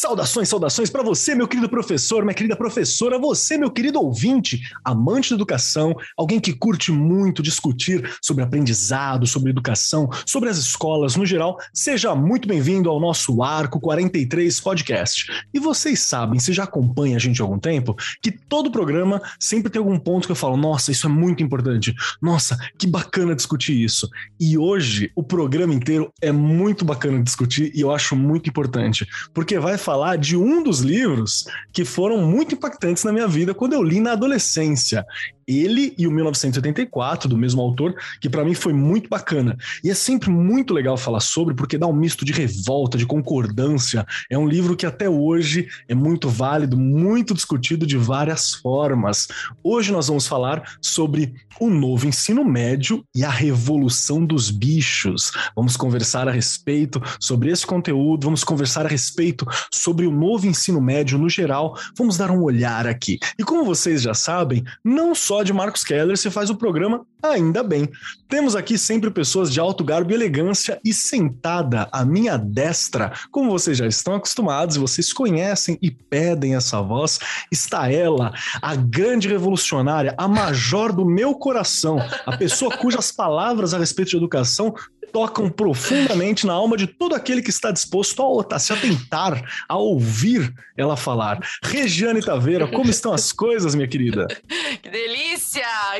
Saudações, saudações para você, meu querido professor, minha querida professora, você, meu querido ouvinte, amante da educação, alguém que curte muito discutir sobre aprendizado, sobre educação, sobre as escolas no geral. Seja muito bem-vindo ao nosso Arco 43 podcast. E vocês sabem, se já acompanha a gente há algum tempo, que todo programa sempre tem algum ponto que eu falo: nossa, isso é muito importante. Nossa, que bacana discutir isso. E hoje o programa inteiro é muito bacana discutir e eu acho muito importante, porque vai falar falar de um dos livros que foram muito impactantes na minha vida quando eu li na adolescência ele e o 1984, do mesmo autor, que para mim foi muito bacana. E é sempre muito legal falar sobre, porque dá um misto de revolta, de concordância. É um livro que até hoje é muito válido, muito discutido de várias formas. Hoje nós vamos falar sobre o novo ensino médio e a revolução dos bichos. Vamos conversar a respeito sobre esse conteúdo, vamos conversar a respeito sobre o novo ensino médio no geral. Vamos dar um olhar aqui. E como vocês já sabem, não só de Marcos Keller se faz o programa Ainda bem. Temos aqui sempre pessoas de alto garbo e elegância e sentada à minha destra, como vocês já estão acostumados, vocês conhecem e pedem essa voz, está ela, a grande revolucionária, a major do meu coração, a pessoa cujas palavras a respeito de educação tocam profundamente na alma de todo aquele que está disposto a, a se atentar, a ouvir ela falar. Regiane Taveira, como estão as coisas, minha querida? Que delícia!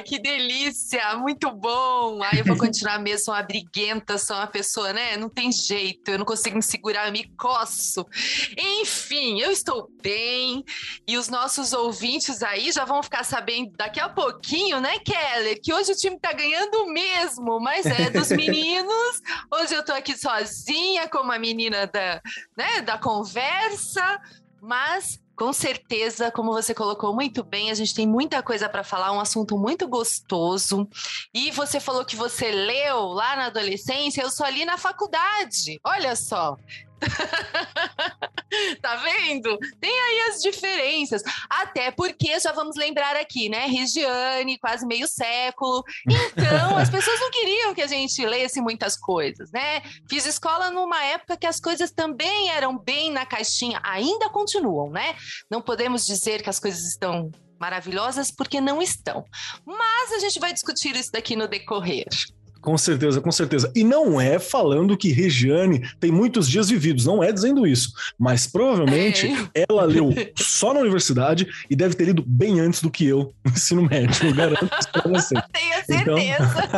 Que delícia! Muito bom! Ai, eu vou continuar mesmo, uma briguenta, sou uma pessoa, né? Não tem jeito, eu não consigo me segurar, eu me coço. Enfim, eu estou bem e os nossos ouvintes aí já vão ficar sabendo daqui a pouquinho, né, Keller? Que hoje o time tá ganhando mesmo, mas é dos meninos. Hoje eu tô aqui sozinha, como a menina da, né, da conversa, mas com certeza, como você colocou muito bem, a gente tem muita coisa para falar, um assunto muito gostoso. E você falou que você leu lá na adolescência, eu só li na faculdade. Olha só. tá vendo? Tem aí as diferenças. Até porque já vamos lembrar aqui, né? Regiane, quase meio século. Então, as pessoas não queriam que a gente lesse muitas coisas, né? Fiz escola numa época que as coisas também eram bem na caixinha, ainda continuam, né? Não podemos dizer que as coisas estão maravilhosas porque não estão. Mas a gente vai discutir isso daqui no decorrer. Com certeza, com certeza. E não é falando que Regiane tem muitos dias vividos, não é dizendo isso. Mas provavelmente é. ela leu só na universidade e deve ter lido bem antes do que eu no ensino médio. Eu garanto isso pra você. Tenho certeza.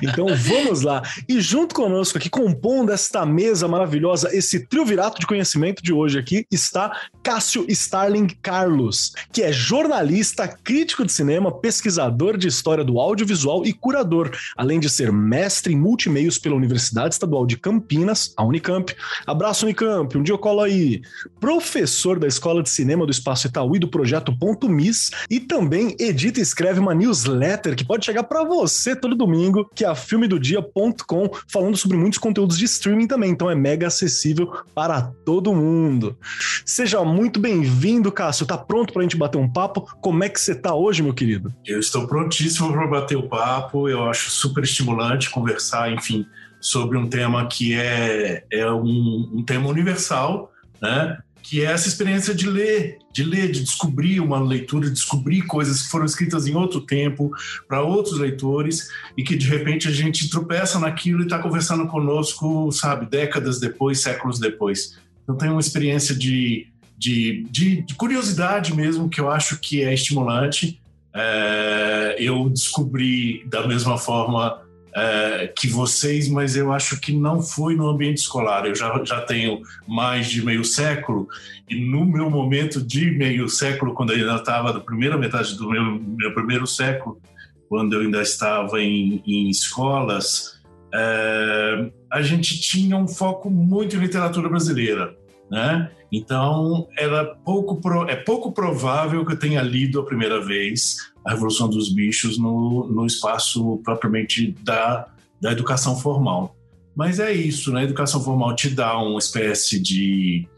Então, então vamos lá. E junto conosco aqui, compondo esta mesa maravilhosa, esse triunvirato de conhecimento de hoje aqui, está Cássio Starling Carlos, que é jornalista, crítico de cinema, pesquisador de história do audiovisual e curador, além de ser mestre em multimeios pela Universidade Estadual de Campinas, a Unicamp. Abraço, Unicamp, um dia eu colo aí. Professor da Escola de Cinema do Espaço Itaú e do Projeto Ponto Miss, e também edita e escreve uma newsletter que pode chegar para você todo domingo, que é a filmedodia.com, falando sobre muitos conteúdos de streaming também, então é mega acessível para todo mundo. Seja muito bem-vindo, Cássio. Tá pronto para a gente bater um papo? Como é que você tá hoje, meu querido? Eu estou prontíssimo para bater o papo. Eu acho super estimulante estimulante conversar, enfim, sobre um tema que é, é um, um tema universal, né? que é essa experiência de ler, de ler, de descobrir uma leitura, descobrir coisas que foram escritas em outro tempo para outros leitores e que de repente a gente tropeça naquilo e está conversando conosco, sabe, décadas depois, séculos depois. Então tem uma experiência de, de, de, de curiosidade mesmo que eu acho que é estimulante. É, eu descobri da mesma forma é, que vocês, mas eu acho que não foi no ambiente escolar. Eu já, já tenho mais de meio século, e no meu momento de meio século, quando eu ainda estava na primeira metade do meu, meu primeiro século, quando eu ainda estava em, em escolas, é, a gente tinha um foco muito em literatura brasileira. Né? Então, era pouco pro, é pouco provável que eu tenha lido a primeira vez a Revolução dos Bichos no, no espaço propriamente da, da educação formal. Mas é isso, né? A educação formal te dá uma espécie de,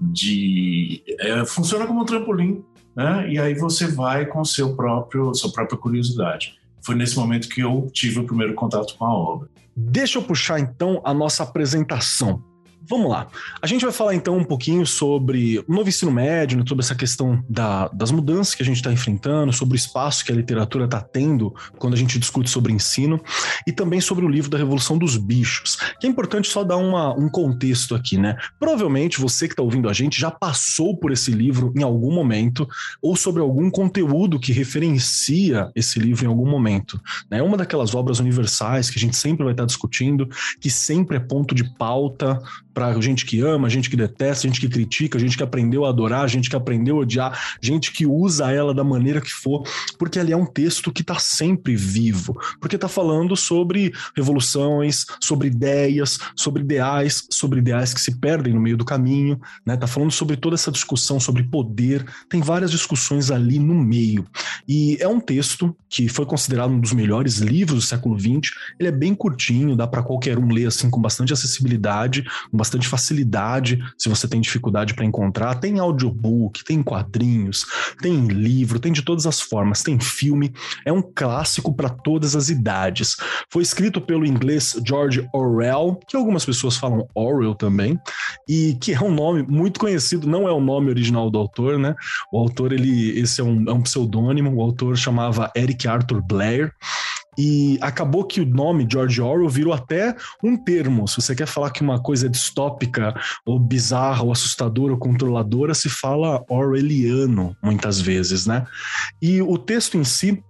de é, funciona como um trampolim, né? E aí você vai com seu próprio sua própria curiosidade. Foi nesse momento que eu tive o primeiro contato com a obra. Deixa eu puxar então a nossa apresentação. Vamos lá. A gente vai falar então um pouquinho sobre o novo ensino médio, né, sobre essa questão da, das mudanças que a gente está enfrentando, sobre o espaço que a literatura está tendo quando a gente discute sobre ensino, e também sobre o livro da Revolução dos Bichos, que é importante só dar uma, um contexto aqui, né? Provavelmente você que está ouvindo a gente já passou por esse livro em algum momento, ou sobre algum conteúdo que referencia esse livro em algum momento. Né? É uma daquelas obras universais que a gente sempre vai estar tá discutindo, que sempre é ponto de pauta para gente que ama, gente que detesta, gente que critica, gente que aprendeu a adorar, gente que aprendeu a odiar, gente que usa ela da maneira que for, porque ali é um texto que está sempre vivo, porque está falando sobre revoluções, sobre ideias, sobre ideais, sobre ideais que se perdem no meio do caminho, né? Tá falando sobre toda essa discussão sobre poder, tem várias discussões ali no meio. E é um texto que foi considerado um dos melhores livros do século XX. Ele é bem curtinho, dá para qualquer um ler assim com bastante acessibilidade, com bastante bastante facilidade se você tem dificuldade para encontrar. Tem audiobook, tem quadrinhos, tem livro, tem de todas as formas, tem filme. É um clássico para todas as idades. Foi escrito pelo inglês George Orwell, que algumas pessoas falam Orwell também, e que é um nome muito conhecido, não é o nome original do autor, né? O autor, ele, esse é um, é um pseudônimo, o autor chamava Eric Arthur Blair. E acabou que o nome George Orwell virou até um termo. Se você quer falar que uma coisa é distópica, ou bizarra, ou assustadora, ou controladora, se fala Orwelliano muitas vezes, né? E o texto em si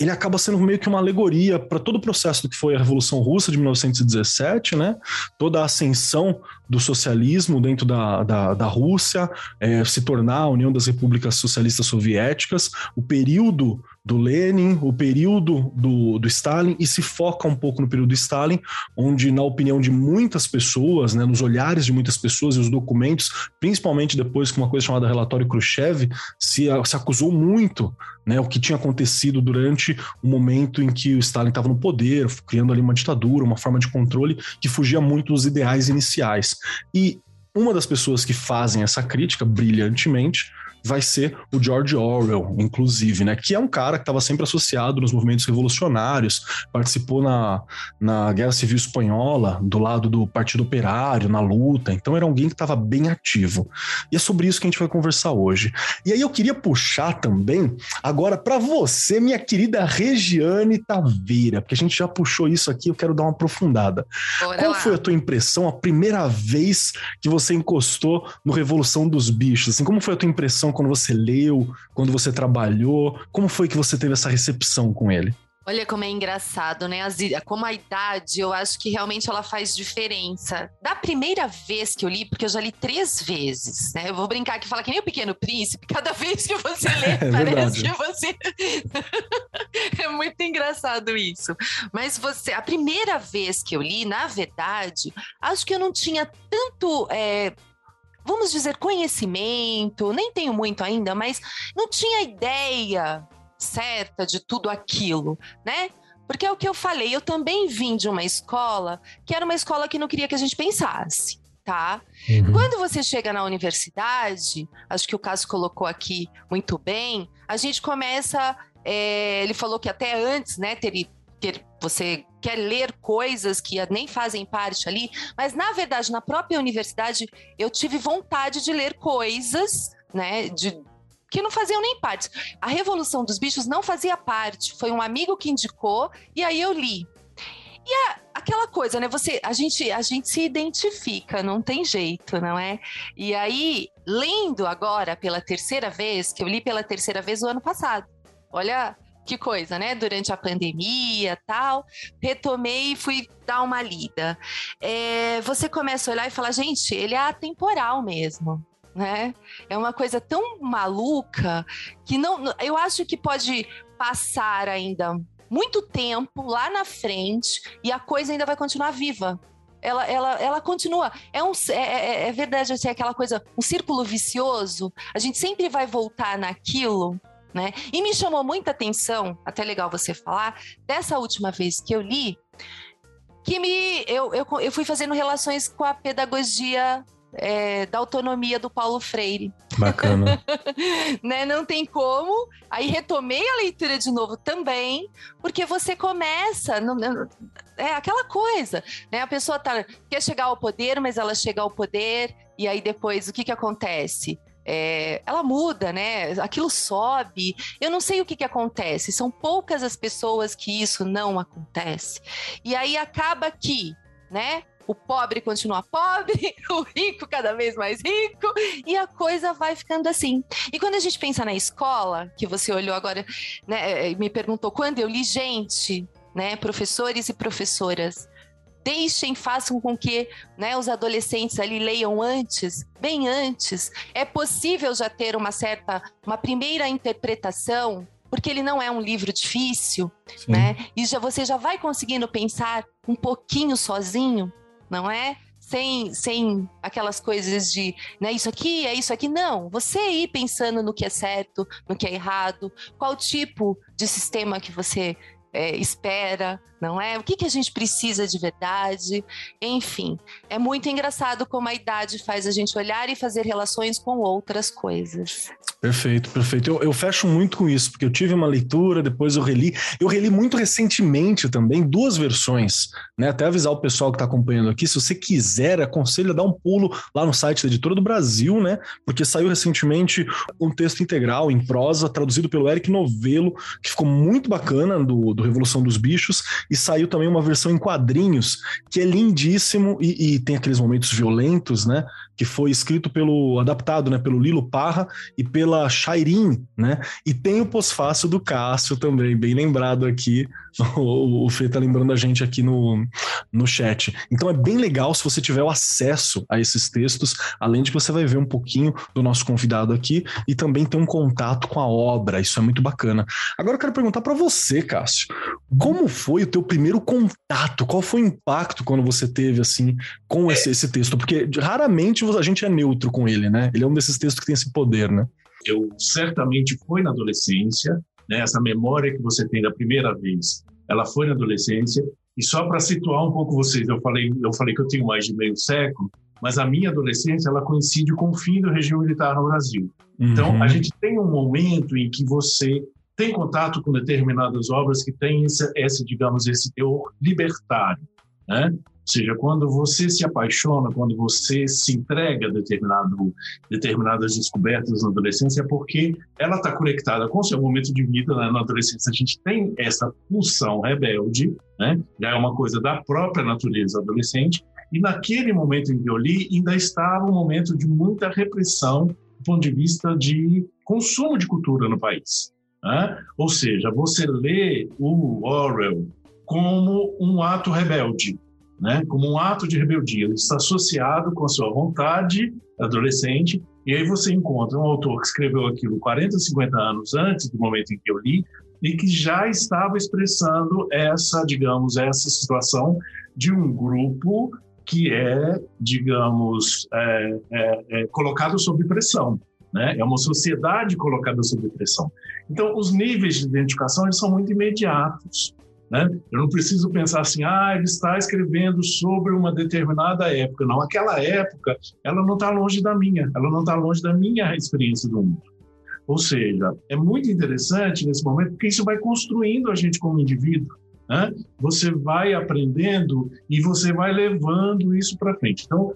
ele acaba sendo meio que uma alegoria para todo o processo do que foi a Revolução Russa de 1917, né? Toda a ascensão do socialismo dentro da, da, da Rússia, é, se tornar a União das Repúblicas Socialistas Soviéticas, o período do Lenin, o período do, do Stalin, e se foca um pouco no período do Stalin, onde, na opinião de muitas pessoas, né, nos olhares de muitas pessoas e os documentos, principalmente depois com uma coisa chamada relatório Khrushchev, se, se acusou muito né, o que tinha acontecido durante o momento em que o Stalin estava no poder, criando ali uma ditadura, uma forma de controle que fugia muito dos ideais iniciais. E uma das pessoas que fazem essa crítica brilhantemente vai ser o George Orwell, inclusive, né? Que é um cara que estava sempre associado nos movimentos revolucionários, participou na, na Guerra Civil Espanhola, do lado do Partido Operário, na luta. Então era alguém que estava bem ativo. E é sobre isso que a gente vai conversar hoje. E aí eu queria puxar também agora para você, minha querida Regiane Taveira, porque a gente já puxou isso aqui, eu quero dar uma aprofundada. Bora Qual lá. foi a tua impressão a primeira vez que você encostou no Revolução dos Bichos? Assim, como foi a tua impressão quando você leu, quando você trabalhou? Como foi que você teve essa recepção com ele? Olha como é engraçado, né? como a idade, eu acho que realmente ela faz diferença. Da primeira vez que eu li, porque eu já li três vezes, né? Eu vou brincar aqui e falar que nem o Pequeno Príncipe, cada vez que você lê, é parece que você. é muito engraçado isso. Mas você, a primeira vez que eu li, na verdade, acho que eu não tinha tanto. É, vamos dizer, conhecimento, nem tenho muito ainda, mas não tinha ideia certa de tudo aquilo, né? Porque é o que eu falei, eu também vim de uma escola que era uma escola que não queria que a gente pensasse. Tá? Uhum. Quando você chega na universidade, acho que o caso colocou aqui muito bem, a gente começa. É, ele falou que até antes, né, ter, ter, você quer ler coisas que nem fazem parte ali, mas na verdade, na própria universidade, eu tive vontade de ler coisas, né, de, que não faziam nem parte. A Revolução dos Bichos não fazia parte, foi um amigo que indicou e aí eu li. E aquela coisa, né? Você, a gente, a gente se identifica, não tem jeito, não é? E aí, lendo agora pela terceira vez, que eu li pela terceira vez o ano passado. Olha, que coisa, né? Durante a pandemia tal, retomei e fui dar uma lida. É, você começa a olhar e falar, gente, ele é atemporal mesmo. Né? É uma coisa tão maluca que não, eu acho que pode passar ainda muito tempo lá na frente e a coisa ainda vai continuar viva. Ela, ela, ela continua. É, um, é, é, é verdade, assim, aquela coisa, um círculo vicioso. A gente sempre vai voltar naquilo né? E me chamou muita atenção, até legal você falar, dessa última vez que eu li, que me eu, eu, eu fui fazendo relações com a pedagogia é, da autonomia do Paulo Freire. Bacana. né? Não tem como. Aí retomei a leitura de novo também, porque você começa. No, é aquela coisa, né? A pessoa tá, quer chegar ao poder, mas ela chega ao poder, e aí depois o que, que acontece? É, ela muda, né? Aquilo sobe. Eu não sei o que, que acontece. São poucas as pessoas que isso não acontece. E aí acaba que, né? o pobre continua pobre, o rico cada vez mais rico, e a coisa vai ficando assim. E quando a gente pensa na escola, que você olhou agora, né, me perguntou quando eu li, gente, né, professores e professoras, deixem, façam com que né, os adolescentes ali leiam antes, bem antes. É possível já ter uma certa, uma primeira interpretação, porque ele não é um livro difícil, Sim. né? E já você já vai conseguindo pensar um pouquinho sozinho não é? Sem, sem aquelas coisas de, né, isso aqui é isso aqui. Não, você ir pensando no que é certo, no que é errado, qual tipo de sistema que você é, espera, não é? O que, que a gente precisa de verdade? Enfim, é muito engraçado como a idade faz a gente olhar e fazer relações com outras coisas. Perfeito, perfeito. Eu, eu, fecho muito com isso, porque eu tive uma leitura, depois eu reli. Eu reli muito recentemente também duas versões, né? Até avisar o pessoal que está acompanhando aqui, se você quiser, aconselho a dar um pulo lá no site da Editora do Brasil, né? Porque saiu recentemente um texto integral em prosa, traduzido pelo Eric Novelo, que ficou muito bacana, do, do Revolução dos Bichos, e saiu também uma versão em quadrinhos, que é lindíssimo e, e tem aqueles momentos violentos, né? Que foi escrito pelo adaptado, né, pelo Lilo Parra e pela Shairin, né? E tem o pós-fácil do Cássio também, bem lembrado aqui. O, o Fê tá lembrando a gente aqui no, no chat. Então é bem legal se você tiver o acesso a esses textos, além de que você vai ver um pouquinho do nosso convidado aqui e também ter um contato com a obra. Isso é muito bacana. Agora eu quero perguntar para você, Cássio, como foi o teu primeiro contato? Qual foi o impacto quando você teve assim com esse, esse texto? Porque raramente a gente é neutro com ele, né? Ele é um desses textos que tem esse poder, né? Eu certamente foi na adolescência, né? Essa memória que você tem da primeira vez, ela foi na adolescência. E só para situar um pouco vocês, eu falei, eu falei que eu tenho mais de meio século, mas a minha adolescência ela coincide com o fim do regime militar no Brasil. Então, uhum. a gente tem um momento em que você tem contato com determinadas obras que têm esse, esse digamos, esse teor libertário, né? Ou seja, quando você se apaixona, quando você se entrega a determinado, determinadas descobertas na adolescência, é porque ela está conectada com o seu momento de vida. Né? Na adolescência, a gente tem essa pulsão rebelde, né? já é uma coisa da própria natureza adolescente. E naquele momento em que eu li, ainda estava um momento de muita repressão do ponto de vista de consumo de cultura no país. Né? Ou seja, você lê o Orwell como um ato rebelde, né, como um ato de rebeldia. Está associado com a sua vontade adolescente, e aí você encontra um autor que escreveu aquilo 40, 50 anos antes do momento em que eu li, e que já estava expressando essa, digamos, essa situação de um grupo que é, digamos, é, é, é colocado sob pressão. Né? É uma sociedade colocada sob pressão. Então, os níveis de identificação eles são muito imediatos. Né? Eu não preciso pensar assim, ah, ele está escrevendo sobre uma determinada época. Não, aquela época, ela não está longe da minha, ela não está longe da minha experiência do mundo. Ou seja, é muito interessante nesse momento, porque isso vai construindo a gente como indivíduo. Né? Você vai aprendendo e você vai levando isso para frente. Então,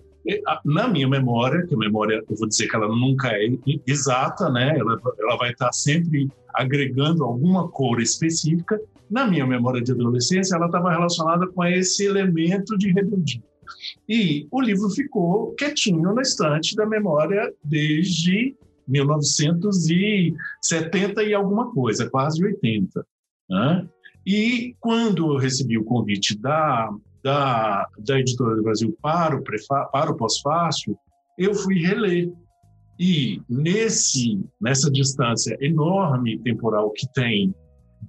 na minha memória, que a memória, eu vou dizer que ela nunca é exata, né? ela, ela vai estar sempre agregando alguma cor específica, na minha memória de adolescência, ela estava relacionada com esse elemento de rebeldia. E o livro ficou quietinho na estante da memória desde 1970 e alguma coisa, quase 80. Né? E quando eu recebi o convite da, da, da Editora do Brasil para o, para o pós-fácil, eu fui reler. E nesse, nessa distância enorme temporal que tem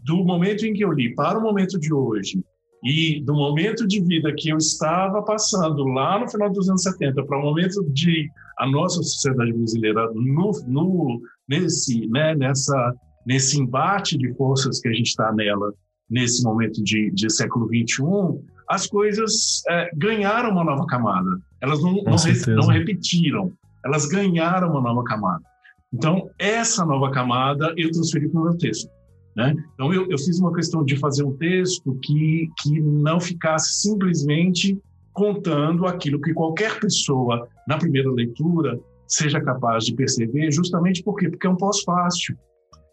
do momento em que eu li para o momento de hoje e do momento de vida que eu estava passando lá no final dos anos 70 para o momento de a nossa sociedade brasileira no, no nesse né, nessa nesse embate de forças que a gente está nela nesse momento de, de século XXI, as coisas é, ganharam uma nova camada. Elas não, não, não, repetiram, elas ganharam uma nova camada. Então, essa nova camada eu transferi para o meu texto. Né? Então, eu, eu, fiz uma questão de fazer um texto que, que não ficasse simplesmente contando aquilo que qualquer pessoa, na primeira leitura, seja capaz de perceber, justamente por quê? Porque é um pós-fácil.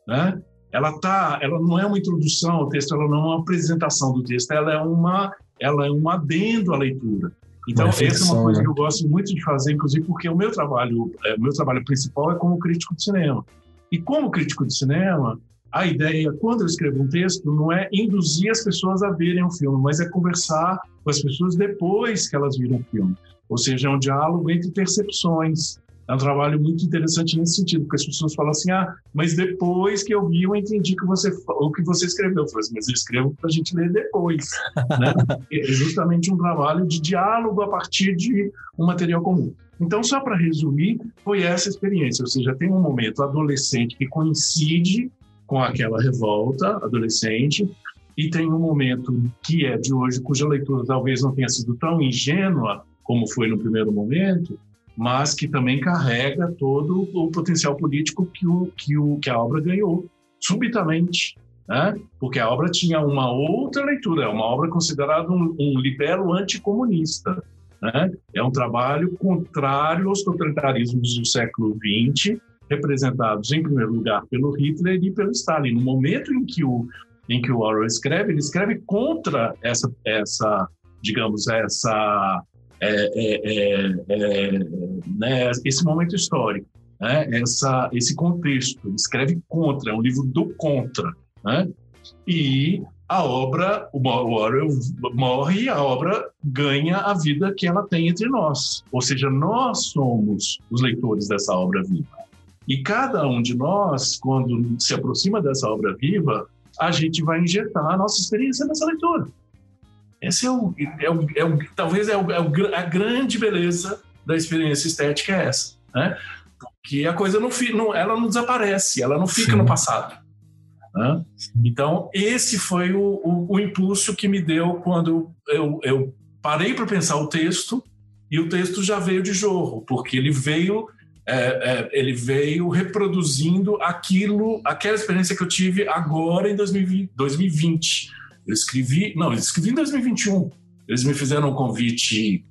Né? Ela, tá, ela não é uma introdução ao texto, ela não é uma apresentação do texto, ela é uma, ela é um adendo à leitura. Então, essa é uma coisa né? que eu gosto muito de fazer, inclusive porque o meu trabalho, é, o meu trabalho principal é como crítico de cinema. E como crítico de cinema, a ideia, quando eu escrevo um texto, não é induzir as pessoas a verem o filme, mas é conversar com as pessoas depois que elas viram o filme. Ou seja, é um diálogo entre percepções. É um trabalho muito interessante nesse sentido, porque as pessoas falam assim: ah, mas depois que eu vi, eu entendi que você, o que você escreveu. Eu falei assim, mas eu escrevo para a gente ler depois. né? É justamente um trabalho de diálogo a partir de um material comum. Então, só para resumir, foi essa experiência. Ou seja, tem um momento adolescente que coincide com aquela revolta adolescente, e tem um momento que é de hoje, cuja leitura talvez não tenha sido tão ingênua como foi no primeiro momento, mas que também carrega todo o potencial político que, o, que, o, que a obra ganhou subitamente, né? porque a obra tinha uma outra leitura, é uma obra considerada um, um libelo anticomunista. Né? É um trabalho contrário aos totalitarismos do século XX, representados em primeiro lugar pelo Hitler e pelo Stalin. No momento em que o em que o Orwell escreve, ele escreve contra essa essa digamos essa é, é, é, é né, esse momento histórico, né, essa esse contexto. Ele escreve contra, é um livro do contra, né? E a obra, o Orwell morre e a obra ganha a vida que ela tem entre nós. Ou seja, nós somos os leitores dessa obra viva. E cada um de nós, quando se aproxima dessa obra viva, a gente vai injetar a nossa experiência nessa leitura. Esse é o, é o, é o talvez é, o, é a grande beleza da experiência estética é essa, né? Porque a coisa não, não ela não desaparece, ela não fica Sim. no passado. Né? Então esse foi o, impulso que me deu quando eu, eu parei para pensar o texto e o texto já veio de jorro, porque ele veio é, é, ele veio reproduzindo aquilo, aquela experiência que eu tive agora em 2020. Eu escrevi, não, eu escrevi em 2021. Eles me fizeram um convite,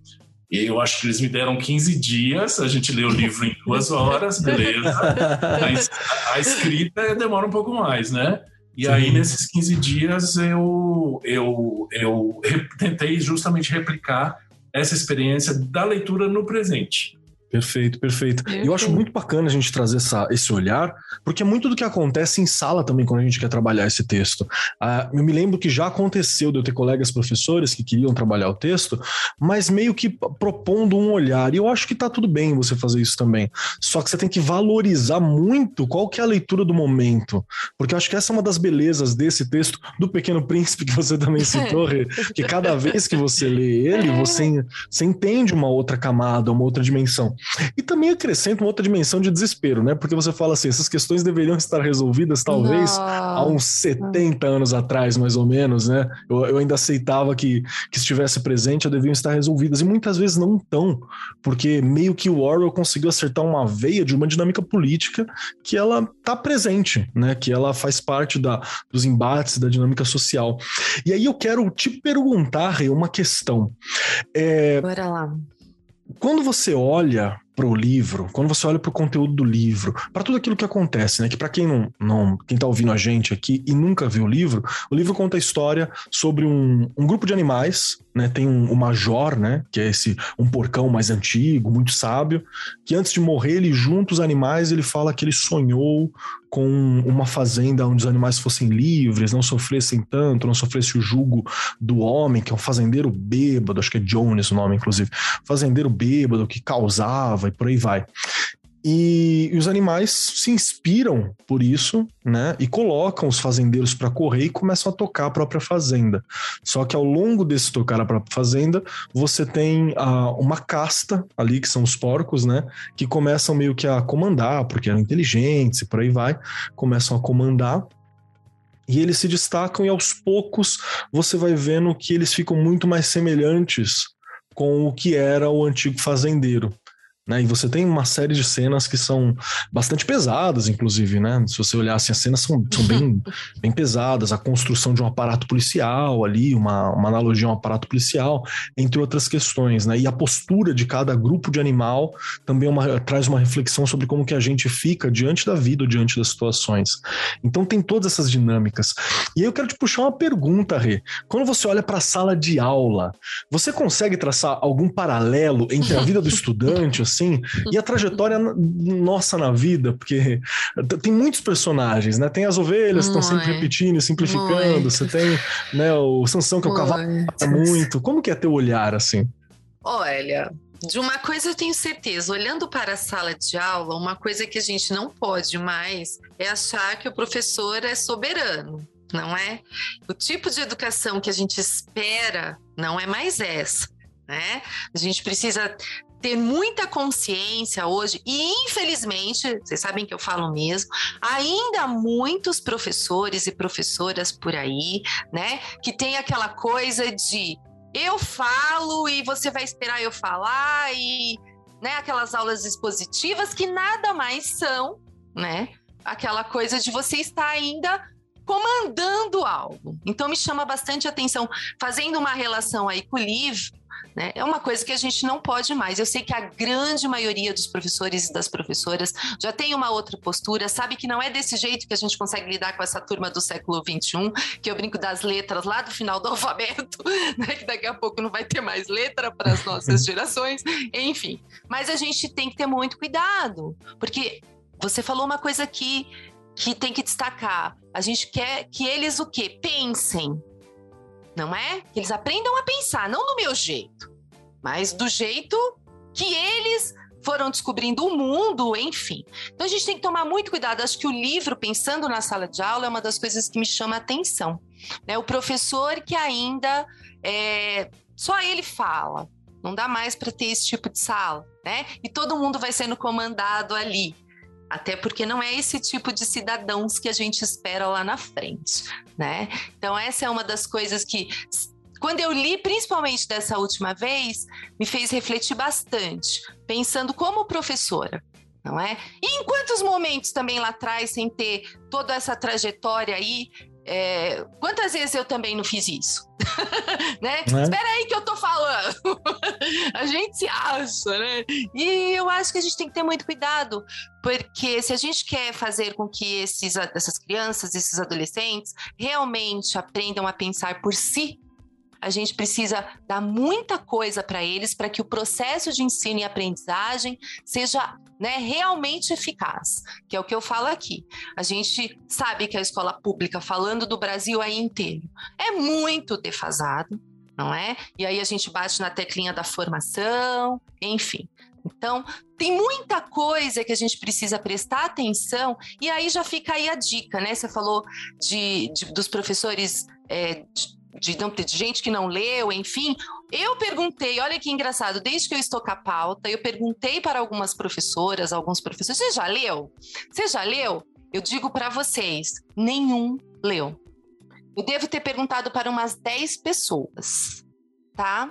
eu acho que eles me deram 15 dias, a gente leu o livro em duas horas, beleza. A, a escrita demora um pouco mais, né? E Sim. aí, nesses 15 dias, eu, eu, eu tentei justamente replicar essa experiência da leitura no presente. Perfeito, perfeito. E eu acho muito bacana a gente trazer essa, esse olhar, porque é muito do que acontece em sala também quando a gente quer trabalhar esse texto. Ah, eu me lembro que já aconteceu de eu ter colegas professores que queriam trabalhar o texto, mas meio que propondo um olhar. E eu acho que tá tudo bem você fazer isso também. Só que você tem que valorizar muito qual que é a leitura do momento. Porque eu acho que essa é uma das belezas desse texto, do Pequeno Príncipe, que você também citou, que cada vez que você lê ele, é. você, você entende uma outra camada, uma outra dimensão. E também acrescenta uma outra dimensão de desespero, né? Porque você fala assim, essas questões deveriam estar resolvidas talvez Nossa. há uns 70 anos atrás, mais ou menos, né? Eu, eu ainda aceitava que, que estivesse presente, deviam estar resolvidas. E muitas vezes não estão, porque meio que o Orwell conseguiu acertar uma veia de uma dinâmica política que ela está presente, né? Que ela faz parte da, dos embates, da dinâmica social. E aí eu quero te perguntar, uma questão. É, Bora lá quando você olha para o livro, quando você olha para o conteúdo do livro, para tudo aquilo que acontece, né? Que para quem não, não, quem está ouvindo a gente aqui e nunca viu o livro, o livro conta a história sobre um, um grupo de animais, né? Tem um, um major, né? Que é esse um porcão mais antigo, muito sábio, que antes de morrer ele junto os animais ele fala que ele sonhou com uma fazenda onde os animais fossem livres, não sofressem tanto, não sofresse o jugo do homem, que é um fazendeiro bêbado, acho que é Jones o nome, inclusive, fazendeiro bêbado que causava e por aí vai. E, e, os animais se inspiram por isso, né? E colocam os fazendeiros para correr e começam a tocar a própria fazenda. Só que ao longo desse tocar a própria fazenda, você tem ah, uma casta ali, que são os porcos, né? Que começam meio que a comandar, porque eram inteligentes e por aí vai, começam a comandar E eles se destacam e aos poucos você vai vendo que eles ficam muito mais semelhantes com o que era o antigo fazendeiro. Né? E você tem uma série de cenas que são bastante pesadas, inclusive, né? Se você olhar assim, as cenas são, são bem, bem pesadas, a construção de um aparato policial ali, uma, uma analogia a um aparato policial, entre outras questões, né? E a postura de cada grupo de animal também é uma, traz uma reflexão sobre como que a gente fica diante da vida ou diante das situações. Então tem todas essas dinâmicas. E aí eu quero te puxar uma pergunta, Rê. Quando você olha para a sala de aula, você consegue traçar algum paralelo entre a vida do estudante, assim, e a trajetória nossa na vida, porque tem muitos personagens, né? Tem as ovelhas que estão sempre repetindo e simplificando, você tem né, o Sansão, que é o cavalo muito. Como que é teu olhar, assim? Olha, de uma coisa eu tenho certeza, olhando para a sala de aula, uma coisa que a gente não pode mais é achar que o professor é soberano, não é? O tipo de educação que a gente espera não é mais essa. Né? A gente precisa ter muita consciência hoje, e infelizmente, vocês sabem que eu falo mesmo, ainda muitos professores e professoras por aí, né, que tem aquela coisa de eu falo e você vai esperar eu falar e né, aquelas aulas expositivas que nada mais são, né? Aquela coisa de você estar ainda comandando algo. Então me chama bastante atenção, fazendo uma relação aí com o livro, né? É uma coisa que a gente não pode mais. Eu sei que a grande maioria dos professores e das professoras já tem uma outra postura, sabe que não é desse jeito que a gente consegue lidar com essa turma do século XXI, que eu brinco das letras lá do final do alfabeto, né? que daqui a pouco não vai ter mais letra para as nossas gerações, enfim. Mas a gente tem que ter muito cuidado, porque você falou uma coisa aqui que tem que destacar. A gente quer que eles o quê? Pensem não é? Que eles aprendam a pensar, não do meu jeito, mas do jeito que eles foram descobrindo o mundo, enfim. Então a gente tem que tomar muito cuidado. Acho que o livro, pensando na sala de aula, é uma das coisas que me chama a atenção. Né? O professor que ainda é, só ele fala, não dá mais para ter esse tipo de sala, né? E todo mundo vai sendo comandado ali. Até porque não é esse tipo de cidadãos que a gente espera lá na frente, né? Então essa é uma das coisas que quando eu li, principalmente dessa última vez, me fez refletir bastante, pensando como professora, não é? E em quantos momentos também lá atrás, sem ter toda essa trajetória aí, é, quantas vezes eu também não fiz isso? né? É? Espera aí que eu tô falando. a gente se acha, né? E eu acho que a gente tem que ter muito cuidado, porque se a gente quer fazer com que esses, essas crianças, esses adolescentes realmente aprendam a pensar por si, a gente precisa dar muita coisa para eles para que o processo de ensino e aprendizagem seja né, realmente eficaz, que é o que eu falo aqui. A gente sabe que a escola pública, falando do Brasil aí inteiro, é muito defasado, não é? E aí a gente bate na teclinha da formação, enfim. Então, tem muita coisa que a gente precisa prestar atenção, e aí já fica aí a dica, né? Você falou de, de dos professores é, de, de, de gente que não leu, enfim. Eu perguntei, olha que engraçado, desde que eu estou com a pauta, eu perguntei para algumas professoras, alguns professores, você já leu? Você já leu? Eu digo para vocês, nenhum leu. Eu devo ter perguntado para umas 10 pessoas, tá?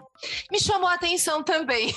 Me chamou a atenção também,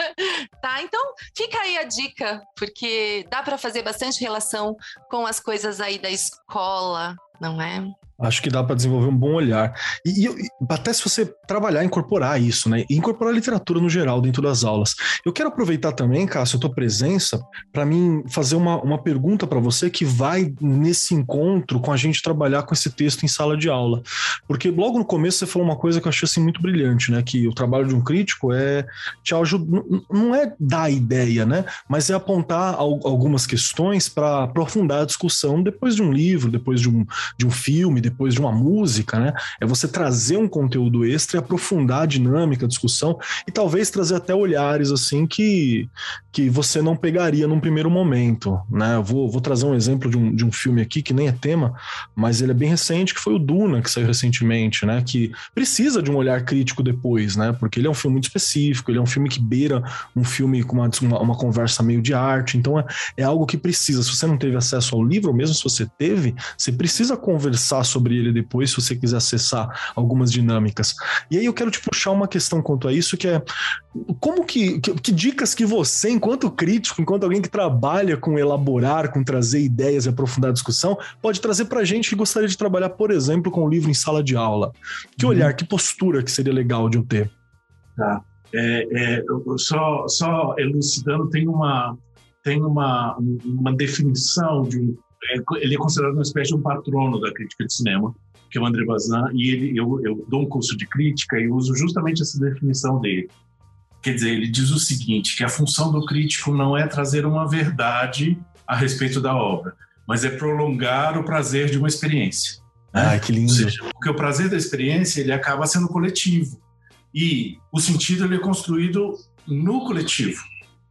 tá? Então, fica aí a dica, porque dá para fazer bastante relação com as coisas aí da escola, não é? Acho que dá para desenvolver um bom olhar. E, e, até se você trabalhar, incorporar isso, né? E incorporar literatura no geral dentro das aulas. Eu quero aproveitar também, Cássio, a tua presença, para mim fazer uma, uma pergunta para você que vai nesse encontro com a gente trabalhar com esse texto em sala de aula. Porque logo no começo você falou uma coisa que eu achei assim, muito brilhante, né? Que o trabalho de um crítico é te ajudar, não é dar ideia, né? Mas é apontar algumas questões para aprofundar a discussão depois de um livro, depois de um, de um filme depois de uma música, né? É você trazer um conteúdo extra e aprofundar a dinâmica, a discussão e talvez trazer até olhares assim que, que você não pegaria num primeiro momento, né? Eu vou, vou trazer um exemplo de um, de um filme aqui que nem é tema, mas ele é bem recente, que foi o Duna, que saiu recentemente, né? Que precisa de um olhar crítico depois, né? Porque ele é um filme muito específico, ele é um filme que beira um filme com uma, uma, uma conversa meio de arte, então é, é algo que precisa. Se você não teve acesso ao livro, ou mesmo se você teve, você precisa conversar sobre sobre ele depois, se você quiser acessar algumas dinâmicas. E aí eu quero te puxar uma questão quanto a isso, que é como que, que, que dicas que você, enquanto crítico, enquanto alguém que trabalha com elaborar, com trazer ideias e aprofundar a discussão, pode trazer para gente que gostaria de trabalhar, por exemplo, com o livro em sala de aula? Que uhum. olhar, que postura que seria legal de eu ter? Tá. É, é, só, só elucidando, tem uma, tem uma, uma definição de um. É, ele é considerado uma espécie de um patrono da crítica de cinema, que é o André Bazin, e ele, eu, eu dou um curso de crítica e uso justamente essa definição dele. Quer dizer, ele diz o seguinte: que a função do crítico não é trazer uma verdade a respeito da obra, mas é prolongar o prazer de uma experiência. Né? Ah, que lindo! Seja, porque o prazer da experiência ele acaba sendo coletivo e o sentido ele é construído no coletivo.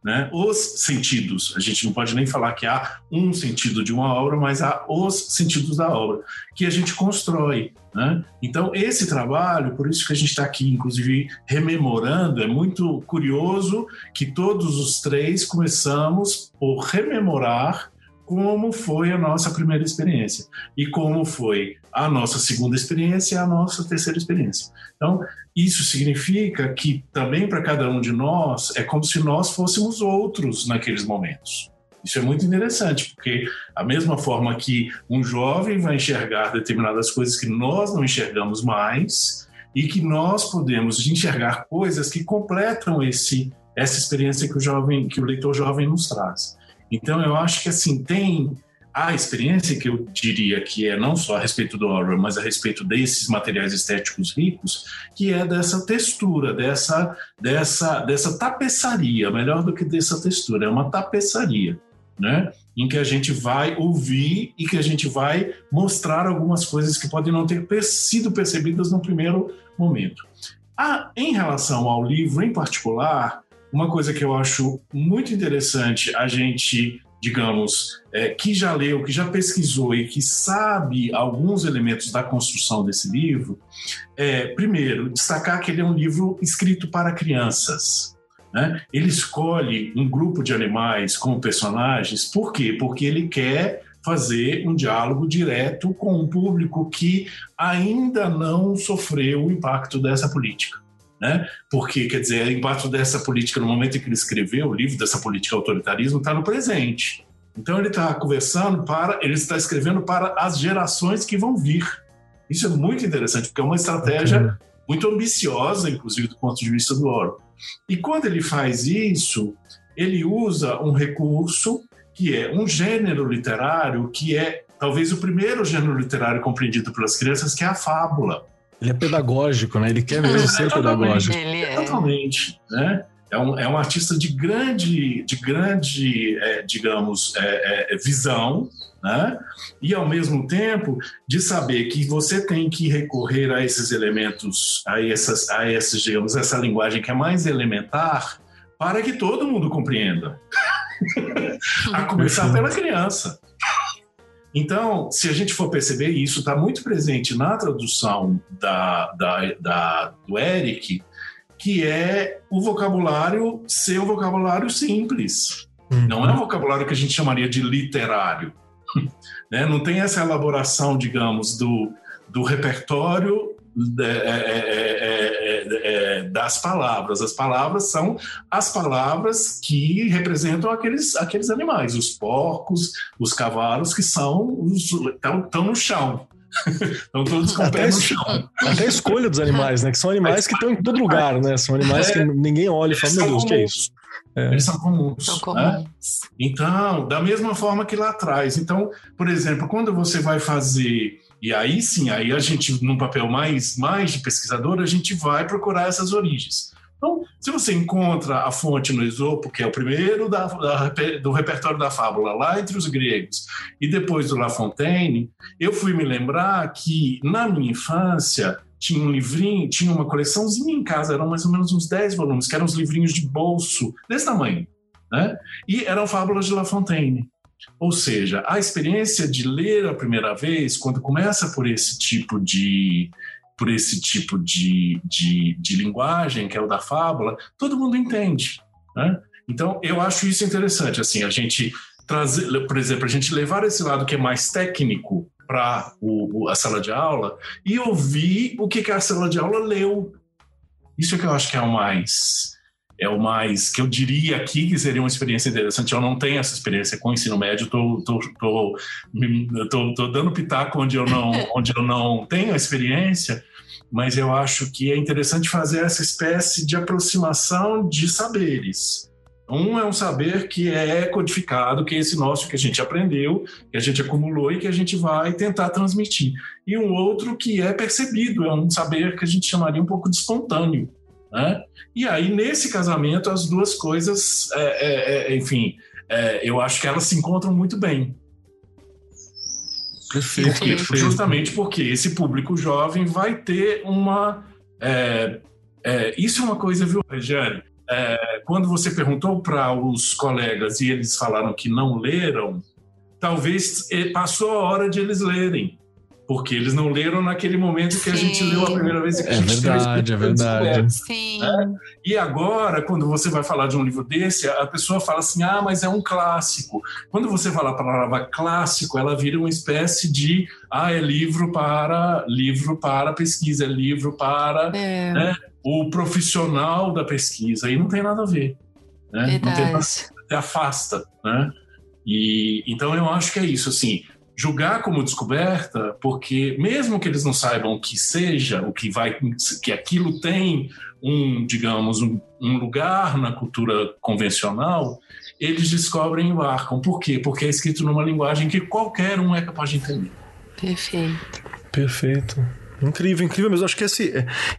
Né? Os sentidos, a gente não pode nem falar que há um sentido de uma obra, mas há os sentidos da obra que a gente constrói. Né? Então, esse trabalho, por isso que a gente está aqui, inclusive, rememorando, é muito curioso que todos os três começamos por rememorar como foi a nossa primeira experiência e como foi a nossa segunda experiência e a nossa terceira experiência. Então, isso significa que também para cada um de nós é como se nós fôssemos outros naqueles momentos. Isso é muito interessante, porque a mesma forma que um jovem vai enxergar determinadas coisas que nós não enxergamos mais e que nós podemos enxergar coisas que completam esse essa experiência que o jovem, que o leitor jovem nos traz. Então, eu acho que assim tem a experiência que eu diria que é não só a respeito do horror, mas a respeito desses materiais estéticos ricos, que é dessa textura, dessa dessa dessa tapeçaria, melhor do que dessa textura, é uma tapeçaria, né? Em que a gente vai ouvir e que a gente vai mostrar algumas coisas que podem não ter sido percebidas no primeiro momento. Ah, em relação ao livro em particular, uma coisa que eu acho muito interessante a gente, digamos, é, que já leu, que já pesquisou e que sabe alguns elementos da construção desse livro, é, primeiro, destacar que ele é um livro escrito para crianças. Né? Ele escolhe um grupo de animais como personagens, por quê? Porque ele quer fazer um diálogo direto com um público que ainda não sofreu o impacto dessa política né? Porque, quer dizer, o impacto dessa política no momento em que ele escreveu o livro dessa política autoritarismo está no presente. Então ele está conversando para, ele está escrevendo para as gerações que vão vir. Isso é muito interessante, porque é uma estratégia okay. muito ambiciosa, inclusive do ponto de vista do Orwell. E quando ele faz isso, ele usa um recurso que é um gênero literário que é talvez o primeiro gênero literário compreendido pelas crianças, que é a fábula. Ele é pedagógico, né? Ele quer mesmo ser pedagógico. Ele é. Totalmente, né? É um, é um artista de grande, de grande é, digamos, é, é, visão, né? E ao mesmo tempo de saber que você tem que recorrer a esses elementos, a essas, a esses, digamos, essa linguagem que é mais elementar, para que todo mundo compreenda. a começar pela criança. Então, se a gente for perceber, isso está muito presente na tradução da, da, da, do Eric, que é o vocabulário ser um vocabulário simples. Uhum. Não é um vocabulário que a gente chamaria de literário. né? Não tem essa elaboração, digamos, do, do repertório é é é, é, é, das palavras. As palavras são as palavras que representam aqueles, aqueles animais, os porcos, os cavalos, que são estão no chão. Estão todos com até, chão. Até a escolha dos animais, né? Que são animais que estão em todo lugar, né? São animais que ninguém olha e fala, meu Deus, o que é isso? É. Eles são comuns. São comuns. Né? Então, da mesma forma que lá atrás. Então, por exemplo, quando você vai fazer e aí sim, aí a gente, num papel mais, mais de pesquisador, a gente vai procurar essas origens. Então, se você encontra a fonte no Esopo, que é o primeiro da, da, do repertório da fábula, lá entre os gregos, e depois do La Fontaine, eu fui me lembrar que, na minha infância, tinha um livrinho, tinha uma coleçãozinha em casa, eram mais ou menos uns 10 volumes, que eram os livrinhos de bolso, desse tamanho, né? E eram fábulas de La Fontaine. Ou seja, a experiência de ler a primeira vez, quando começa por esse tipo de por esse tipo de, de, de linguagem, que é o da fábula, todo mundo entende. Né? Então, eu acho isso interessante, assim, a gente trazer, por exemplo, a gente levar esse lado que é mais técnico para a sala de aula e ouvir o que, que a sala de aula leu. Isso é que eu acho que é o mais é o mais que eu diria aqui que seria uma experiência interessante. Eu não tenho essa experiência com o ensino médio, estou tô, tô, tô, tô, dando pitaco onde eu não onde eu não tenho a experiência, mas eu acho que é interessante fazer essa espécie de aproximação de saberes. Um é um saber que é codificado, que é esse nosso que a gente aprendeu, que a gente acumulou e que a gente vai tentar transmitir. E um outro que é percebido, é um saber que a gente chamaria um pouco de espontâneo. Né? E aí, nesse casamento, as duas coisas, é, é, é, enfim, é, eu acho que elas se encontram muito bem. Perfeito, porque, perfeito. Justamente porque esse público jovem vai ter uma. É, isso é uma coisa, viu, Regiane? Quando você perguntou para os colegas e eles falaram que não leram, talvez passou a hora de eles lerem porque eles não leram naquele momento que Sim. a gente leu a primeira vez. é verdade, é verdade. Sim. É? E agora, quando você vai falar de um livro desse, a pessoa fala assim, ah, mas é um clássico. Quando você fala a palavra clássico, ela vira uma espécie de, ah, é livro para livro para pesquisa, é livro para é. Né, o profissional da pesquisa. E não tem nada a ver. Né? Não tem nada, afasta, né? E então eu acho que é isso, assim julgar como descoberta, porque mesmo que eles não saibam que seja, o que vai, que aquilo tem um, digamos, um, um lugar na cultura convencional, eles descobrem e marcam. Por quê? Porque é escrito numa linguagem que qualquer um é capaz de entender. Perfeito. Perfeito. Incrível, incrível mesmo. Acho que esse,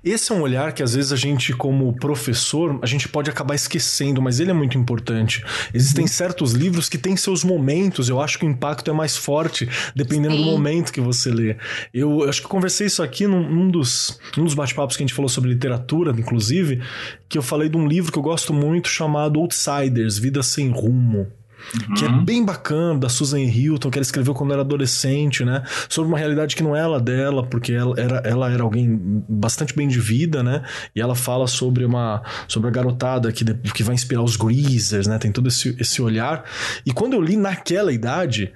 esse é um olhar que às vezes a gente, como professor, a gente pode acabar esquecendo, mas ele é muito importante. Existem uhum. certos livros que têm seus momentos, eu acho que o impacto é mais forte, dependendo Sim. do momento que você lê. Eu, eu, acho que eu conversei isso aqui num, num dos, num dos bate-papos que a gente falou sobre literatura, inclusive, que eu falei de um livro que eu gosto muito chamado Outsiders Vida Sem Rumo. Uhum. que é bem bacana, da Susan Hilton, que ela escreveu quando era adolescente, né? Sobre uma realidade que não é ela dela, porque ela era, ela era alguém bastante bem de vida, né? E ela fala sobre uma sobre a garotada que, que vai inspirar os greasers, né? Tem todo esse, esse olhar. E quando eu li naquela idade,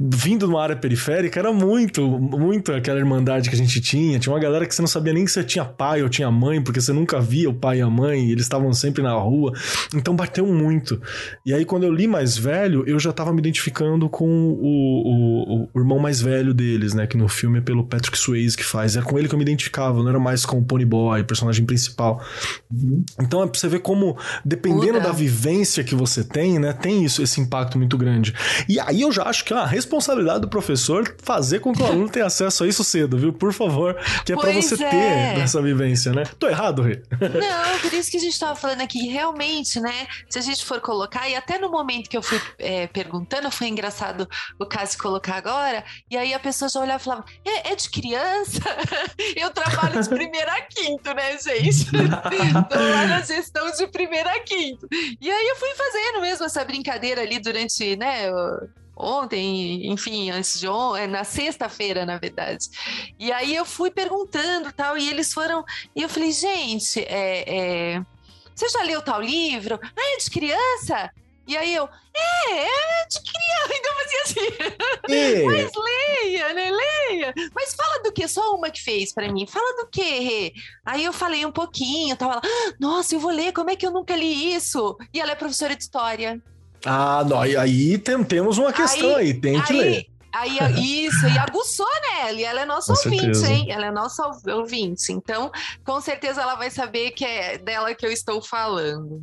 vindo de uma área periférica, era muito, muito aquela irmandade que a gente tinha. Tinha uma galera que você não sabia nem se tinha pai ou tinha mãe, porque você nunca via o pai e a mãe, e eles estavam sempre na rua. Então bateu muito. E aí, quando eu li mais velho, eu já tava me identificando com o, o, o, irmão mais velho deles, né? Que no filme é pelo Patrick Swayze que faz. É com ele que eu me identificava, não era mais com o Pony Boy, personagem principal. Então é pra você ver como, dependendo da vivência que você tem, né? Tem isso, esse impacto muito grande. E aí eu já acho que é uma responsabilidade do professor fazer com que o aluno tenha acesso a isso cedo, viu? Por favor. Que é para você é. ter essa vivência, né? Tô errado, Rê? Não, por isso que a gente tava falando aqui, realmente, né? Se a gente for colocar, e até no momento que eu fui é, perguntando, foi engraçado o caso colocar agora, e aí a pessoa já olhava e falava: é, é de criança? eu trabalho de primeira a quinto, né, gente? Tô lá na gestão de primeira a quinto. E aí eu fui fazendo mesmo essa brincadeira ali durante, né? ontem, enfim, antes de ontem, é, na sexta-feira, na verdade. E aí eu fui perguntando tal, e eles foram. E eu falei, gente, é, é, você já leu tal livro? Ah, é de criança? E aí eu, é, é de criança. Então fazia assim. Mas leia, né? Leia. Mas fala do que? Só uma que fez para mim. Fala do que? Aí eu falei um pouquinho, tava lá, ah, nossa, eu vou ler, como é que eu nunca li isso? E ela é professora de história. Ah, não, aí, aí tem, temos uma questão aí, aí tem aí, que ler. Aí, isso, e aguçou nela, e ela é nossa com ouvinte, certeza. hein? Ela é nossa ouvinte. Então, com certeza ela vai saber que é dela que eu estou falando.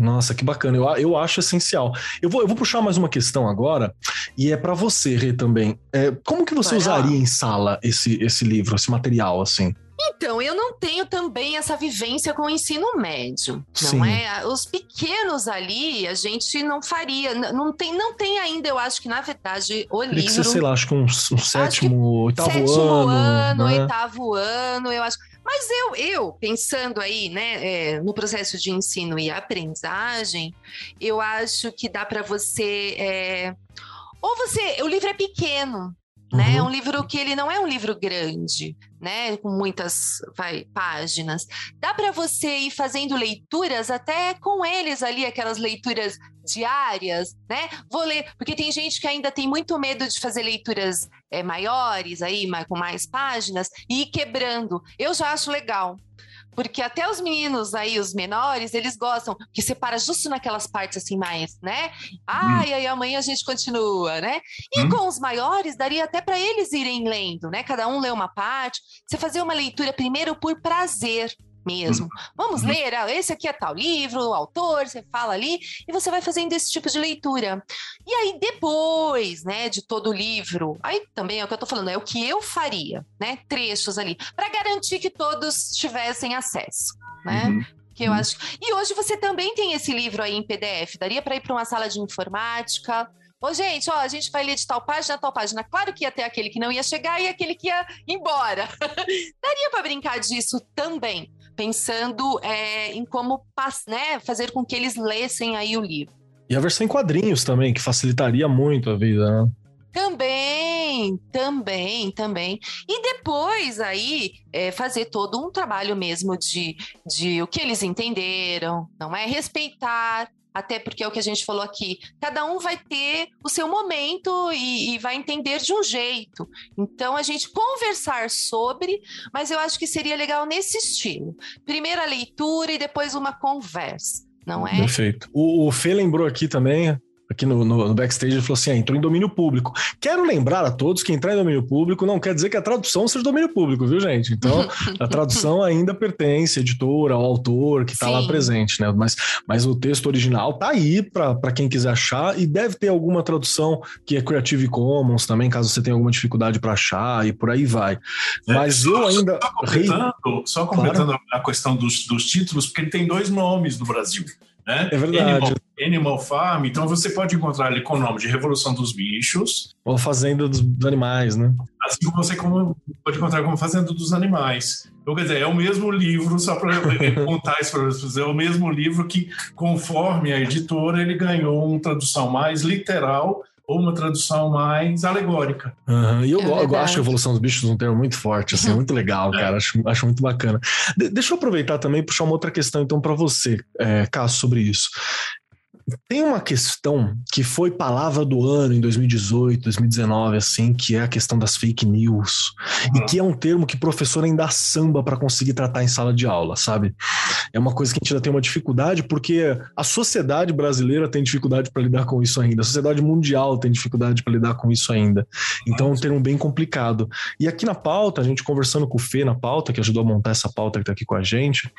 Nossa, que bacana. Eu, eu acho essencial. Eu vou, eu vou puxar mais uma questão agora, e é para você, Rê, também. É, como que você Vai usaria lá. em sala esse, esse livro, esse material, assim? Então, eu não tenho também essa vivência com o ensino médio, Sim. não é? Os pequenos ali, a gente não faria, não tem, não tem ainda, eu acho que na verdade o Teria livro... Que ser, sei lá, acho que um, um sétimo, oitavo sétimo ano. ano né? oitavo ano, eu acho mas eu, eu pensando aí, né, é, no processo de ensino e aprendizagem, eu acho que dá para você. É, ou você. O livro é pequeno. Né? É um livro que ele não é um livro grande, né? Com muitas vai, páginas. Dá para você ir fazendo leituras até com eles ali, aquelas leituras diárias, né? Vou ler, porque tem gente que ainda tem muito medo de fazer leituras é, maiores aí, com mais páginas, e ir quebrando. Eu já acho legal, porque até os meninos aí, os menores, eles gostam que separa justo naquelas partes assim mais, né? Ah, hum. e aí amanhã a gente continua, né? E hum. com os maiores, daria até para eles irem lendo, né? Cada um lê uma parte. Você fazer uma leitura primeiro por prazer, mesmo. Uhum. Vamos uhum. ler, ah, esse aqui é tal livro, o autor, você fala ali, e você vai fazendo esse tipo de leitura. E aí, depois, né, de todo o livro, aí também é o que eu tô falando, é o que eu faria, né, trechos ali, para garantir que todos tivessem acesso, né? Uhum. Que eu uhum. acho. E hoje você também tem esse livro aí em PDF. Daria para ir para uma sala de informática, Ô, gente, ó, a gente vai ler de tal página a tal página. Claro que ia ter aquele que não ia chegar e aquele que ia embora. Daria para brincar disso também pensando é, em como né, fazer com que eles lessem aí o livro. E a versão em quadrinhos também, que facilitaria muito a vida, né? Também, também, também. E depois aí é, fazer todo um trabalho mesmo de, de o que eles entenderam, não é? Respeitar até porque é o que a gente falou aqui, cada um vai ter o seu momento e, e, vai entender de um jeito. Então, a gente conversar sobre, mas eu acho que seria legal nesse estilo. Primeiro a leitura e depois uma conversa, não é? Perfeito. O, o Fê lembrou aqui também, aqui no, no, no, backstage, ele falou assim: ah, entrou em domínio público. Quero lembrar a todos que entrar em domínio público não quer dizer que a tradução seja domínio público, viu, gente? Então, a tradução ainda pertence à editora, ao autor que está lá presente, né? Mas, mas o texto original tá aí para quem quiser achar e deve ter alguma tradução que é Creative Commons também, caso você tenha alguma dificuldade para achar e por aí vai. É, mas só, eu ainda. Só completando, só completando claro. a questão dos, dos títulos, porque ele tem dois nomes no Brasil. Né? É verdade. Animal, Animal, Farm, então você pode encontrar ele com o nome de Revolução dos Bichos. Ou Fazenda dos, Animais, né? Assim como você pode encontrar como Fazenda dos Animais. Então, quer dizer, é o mesmo livro, só para contar isso para vocês, é o mesmo livro que, conforme a editora, ele ganhou uma tradução mais literal ou uma tradução mais alegórica. Uhum. E eu, é eu, acho a evolução dos bichos um termo muito forte, assim, muito legal, cara. Acho, acho muito bacana. De, deixa eu aproveitar também e puxar uma outra questão, então, para você, é, Cássio, sobre isso. Tem uma questão que foi palavra do ano em 2018, 2019, assim, que é a questão das fake news. E que é um termo que professor ainda samba para conseguir tratar em sala de aula, sabe? É uma coisa que a gente ainda tem uma dificuldade, porque a sociedade brasileira tem dificuldade para lidar com isso ainda, a sociedade mundial tem dificuldade para lidar com isso ainda. Então é um termo bem complicado. E aqui na pauta, a gente conversando com o Fê na pauta, que ajudou a montar essa pauta que está aqui com a gente,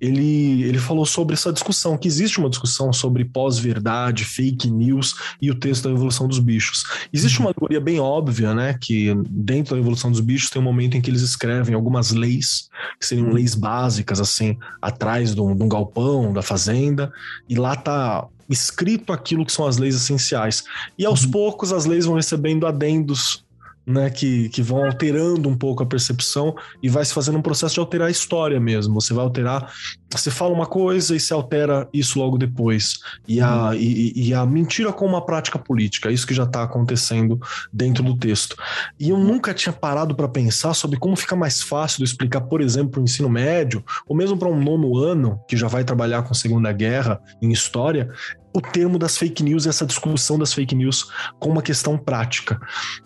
ele, ele falou sobre essa discussão, que existe uma discussão sobre pós pós-verdade, fake news e o texto da Evolução dos Bichos. Existe uma alegoria bem óbvia, né? Que dentro da Evolução dos Bichos tem um momento em que eles escrevem algumas leis, que seriam leis básicas, assim, atrás de um, de um galpão, da fazenda, e lá tá escrito aquilo que são as leis essenciais. E aos uhum. poucos as leis vão recebendo adendos né, que, que vão alterando um pouco a percepção e vai se fazendo um processo de alterar a história mesmo. Você vai alterar, você fala uma coisa e se altera isso logo depois. E a, uhum. e, e, a mentira com uma prática política, isso que já está acontecendo dentro do texto. E eu nunca tinha parado para pensar sobre como fica mais fácil de explicar, por exemplo, para o ensino médio, ou mesmo para um nono ano, que já vai trabalhar com Segunda Guerra em história, o termo das fake news e essa discussão das fake news com uma questão prática.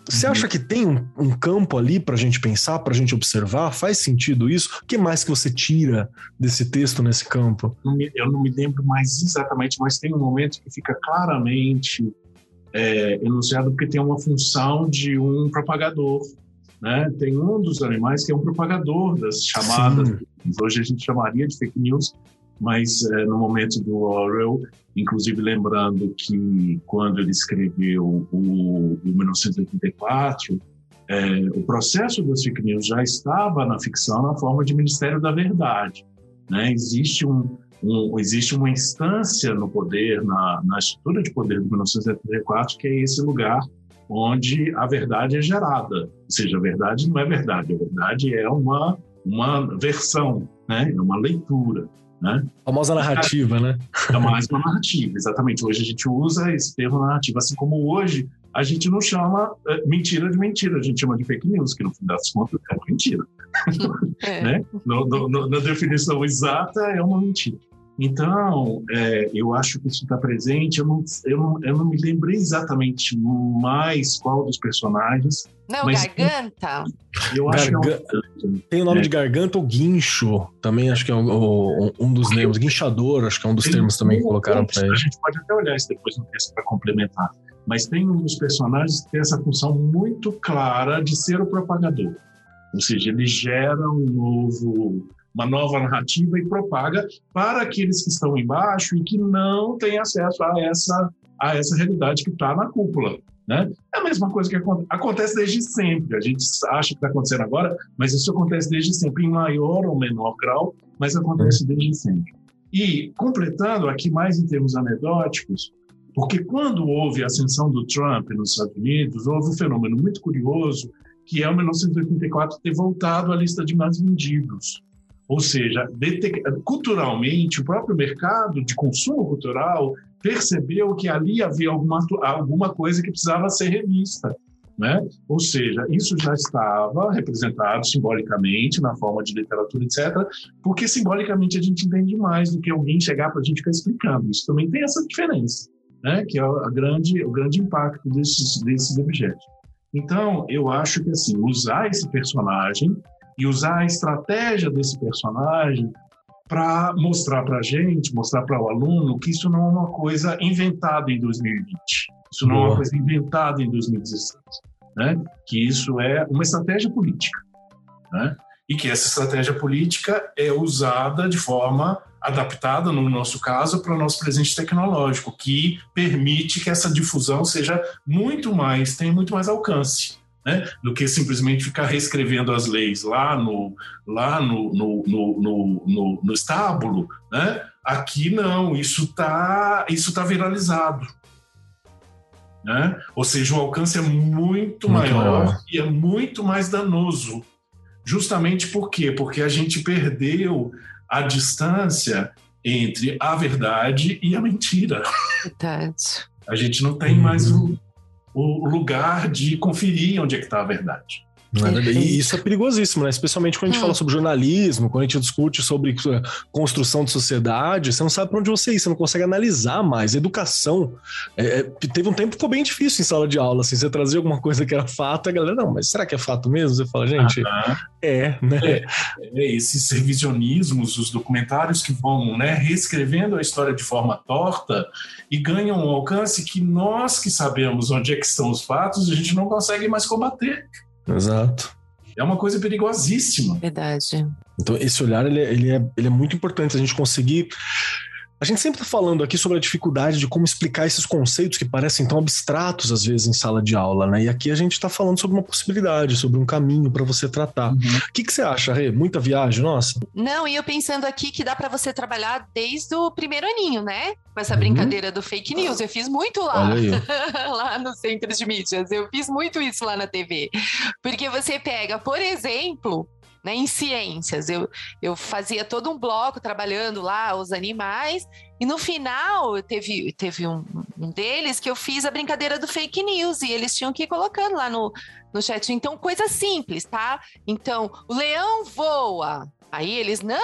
Você uhum. acha que tem um, um campo ali para a gente pensar, para a gente observar? Faz sentido isso? O que mais que você tira desse texto nesse campo? Eu não me lembro mais exatamente, mas tem um momento que fica claramente é, enunciado porque tem uma função de um propagador. Né? Tem um dos animais que é um propagador das chamadas, Sim. hoje a gente chamaria de fake news, mas é, no momento do Orwell, inclusive lembrando que quando ele escreveu o, o 1984, é, o processo das fake news já estava na ficção na forma de Ministério da Verdade. Né? Existe, um, um, existe uma instância no poder, na, na estrutura de poder de 1984, que é esse lugar onde a verdade é gerada. Ou seja, a verdade não é verdade, a verdade é uma, uma versão, né? é uma leitura. Né? A famosa narrativa, né? É mais uma narrativa, exatamente. Hoje a gente usa esse termo narrativa, assim como hoje a gente não chama é, mentira de mentira, a gente chama de fake news, que no fim das contas é uma mentira. É. né? no, no, na definição exata, é uma mentira. Então, é, eu acho que isso está presente. Eu não, eu, não, eu não me lembrei exatamente mais qual dos personagens. Não, mas Garganta? Eu acho Garga... que é um... Tem o nome é. de Garganta ou Guincho, também acho que é um, um dos termos. Guinchador, acho que é um dos tem termos também que colocaram para ele. A gente pode até olhar isso depois no texto para complementar. Mas tem um dos personagens que tem essa função muito clara de ser o propagador. Ou seja, ele gera um novo uma nova narrativa e propaga para aqueles que estão embaixo e que não têm acesso a essa, a essa realidade que está na cúpula. Né? É a mesma coisa que acontece desde sempre. A gente acha que está acontecendo agora, mas isso acontece desde sempre, em maior ou menor grau, mas acontece desde sempre. E, completando aqui mais em termos anedóticos, porque quando houve a ascensão do Trump nos Estados Unidos, houve um fenômeno muito curioso, que é o 1984 ter voltado à lista de mais vendidos. Ou seja, culturalmente, o próprio mercado de consumo cultural percebeu que ali havia alguma, alguma coisa que precisava ser revista. Né? Ou seja, isso já estava representado simbolicamente na forma de literatura, etc., porque simbolicamente a gente entende mais do que alguém chegar para a gente ficar explicando. Isso também tem essa diferença, né? que é a grande, o grande impacto desses, desses objetos. Então, eu acho que assim, usar esse personagem e usar a estratégia desse personagem para mostrar para a gente, mostrar para o aluno que isso não é uma coisa inventada em 2020, isso não Boa. é uma coisa inventada em 2016, né? que isso é uma estratégia política. Né? E que essa estratégia política é usada de forma adaptada, no nosso caso, para o nosso presente tecnológico, que permite que essa difusão seja muito mais, tenha muito mais alcance né, do que simplesmente ficar reescrevendo as leis lá no, lá no, no, no, no, no estábulo. Né? Aqui não, isso está isso tá viralizado. Né? Ou seja, o alcance é muito, muito maior, maior e é muito mais danoso. Justamente por quê? Porque a gente perdeu a distância entre a verdade e a mentira. Verdade. A gente não tem mais o, o lugar de conferir onde é que está a verdade. É e isso é perigosíssimo, né? Especialmente quando a gente hum. fala sobre jornalismo, quando a gente discute sobre eh, construção de sociedade, você não sabe para onde você ir, você não consegue analisar mais. Educação. É, é, teve um tempo que ficou bem difícil em sala de aula, assim, você trazia alguma coisa que era fato, a galera, não, mas será que é fato mesmo? Você fala, gente, é, né? É, é, esses revisionismos, os documentários que vão né, reescrevendo a história de forma torta e ganham um alcance que nós que sabemos onde é que estão os fatos, a gente não consegue mais combater. Exato. É uma coisa perigosíssima. Verdade. Então, esse olhar ele, é, ele, é, ele é muito importante a gente conseguir a gente sempre está falando aqui sobre a dificuldade de como explicar esses conceitos que parecem tão abstratos às vezes em sala de aula, né? E aqui a gente está falando sobre uma possibilidade, sobre um caminho para você tratar. Uhum. O que, que você acha, Rê? Muita viagem, nossa? Não, e eu pensando aqui que dá para você trabalhar desde o primeiro aninho, né? Com essa uhum. brincadeira do fake news. Eu fiz muito lá, lá no centro de mídias. Eu fiz muito isso lá na TV. Porque você pega, por exemplo, né, em ciências. Eu, eu fazia todo um bloco trabalhando lá os animais, e no final teve, teve um, um deles que eu fiz a brincadeira do fake news, e eles tinham que ir colocando lá no, no chat. Então, coisa simples, tá? Então, o leão voa. Aí eles, não,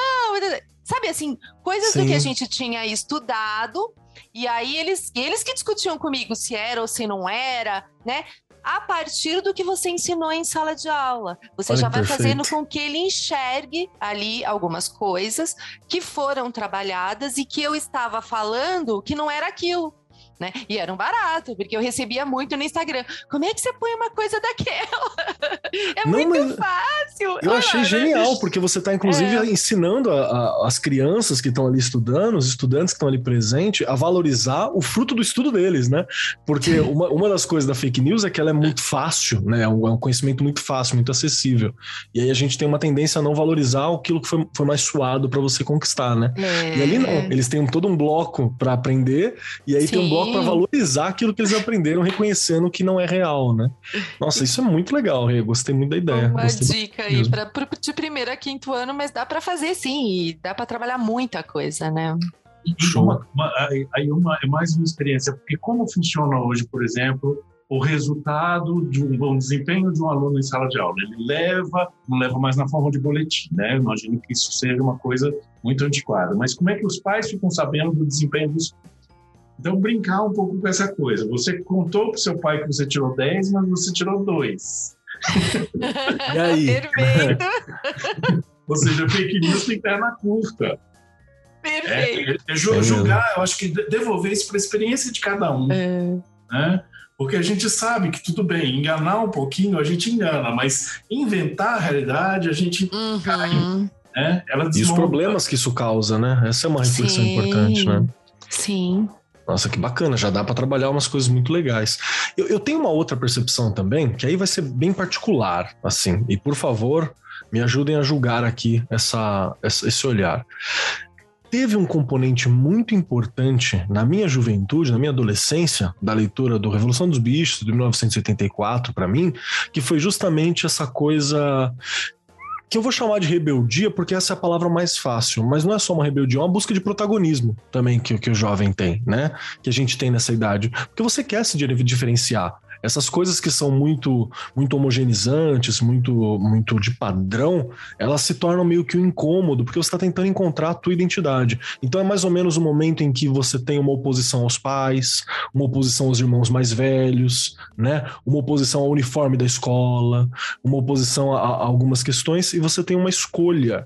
sabe assim, coisas Sim. do que a gente tinha estudado, e aí eles, eles que discutiam comigo se era ou se não era, né? A partir do que você ensinou em sala de aula. Você Olha, já vai perfeito. fazendo com que ele enxergue ali algumas coisas que foram trabalhadas e que eu estava falando que não era aquilo né? E era um barato, porque eu recebia muito no Instagram. Como é que você põe uma coisa daquela? É Não, muito fácil. Eu achei genial, porque você está, inclusive, é. ensinando a, a, as crianças que estão ali estudando, os estudantes que estão ali presentes, a valorizar o fruto do estudo deles, né? Porque uma, uma das coisas da fake news é que ela é muito fácil, né? É um, é um conhecimento muito fácil, muito acessível. E aí a gente tem uma tendência a não valorizar aquilo que foi, foi mais suado para você conquistar, né? É. E ali não, eles têm todo um bloco para aprender, e aí Sim. tem um bloco para valorizar aquilo que eles aprenderam, reconhecendo que não é real, né? Nossa, isso é muito legal, Rê. Gostei muito da ideia. Uma dica aí para de primeiro a quinto ano, mas dá para fazer sim, e dá para trabalhar muita coisa, né? Show. Uma, uma, aí uma, é mais uma experiência, porque como funciona hoje, por exemplo, o resultado de um bom desempenho de um aluno em sala de aula. Ele leva, não leva mais na forma de boletim, né? Eu imagino que isso seja uma coisa muito antiquada. Mas como é que os pais ficam sabendo do desempenho dos então, brincar um pouco com essa coisa. Você contou para seu pai que você tirou 10, mas você tirou 2. e aí? Perfeito. Ou seja, fake news tem perna curta. Perfeito. É, é, é julgar, eu acho que devolver isso para a experiência de cada um. É. Né? Porque a gente sabe que tudo bem, enganar um pouquinho a gente engana, mas inventar a realidade a gente uhum. cai. Né? Ela e os problemas que isso causa, né? Essa é uma reflexão Sim. importante, né? Sim. Nossa, que bacana, já dá para trabalhar umas coisas muito legais. Eu, eu, tenho uma outra percepção também, que aí vai ser bem particular, assim, e por favor, me ajudem a julgar aqui essa, esse olhar teve um componente muito importante na minha juventude, na minha adolescência, da leitura do Revolução dos Bichos, de 1984, para mim, que foi justamente essa coisa que eu vou chamar de rebeldia porque essa é a palavra mais fácil, mas não é só uma rebeldia, é uma busca de protagonismo também que, que o jovem tem, né? Que a gente tem nessa idade. Porque você quer se diferenciar. Essas coisas que são muito muito homogeneizantes, muito muito de padrão, elas se tornam meio que um incômodo, porque você está tentando encontrar a tua identidade. Então é mais ou menos o momento em que você tem uma oposição aos pais, uma oposição aos irmãos mais velhos, né? Uma oposição ao uniforme da escola, uma oposição a, a algumas questões, e você tem uma escolha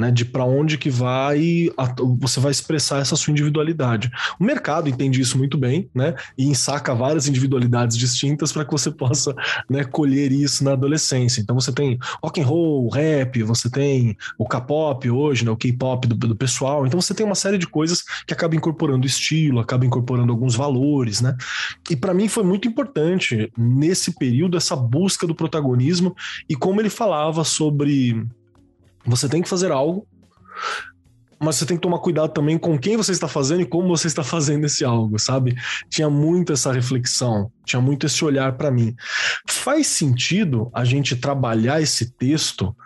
né, de para onde que vai você vai expressar essa sua individualidade. O mercado entende isso muito bem, né, e ensaca várias individualidades distintas para que você possa, né, colher isso na adolescência. Então você tem rock and roll, rap, você tem o K-pop hoje, né, o K-pop do, do, pessoal. Então você tem uma série de coisas que acaba incorporando estilo, acaba incorporando alguns valores, né? E para mim foi muito importante nesse período essa busca do protagonismo e como ele falava sobre você tem que fazer algo, mas você tem que tomar cuidado também com quem você está fazendo e como você está fazendo esse algo, sabe? Tinha muito essa reflexão, tinha muito esse olhar para mim. Faz sentido a gente trabalhar esse texto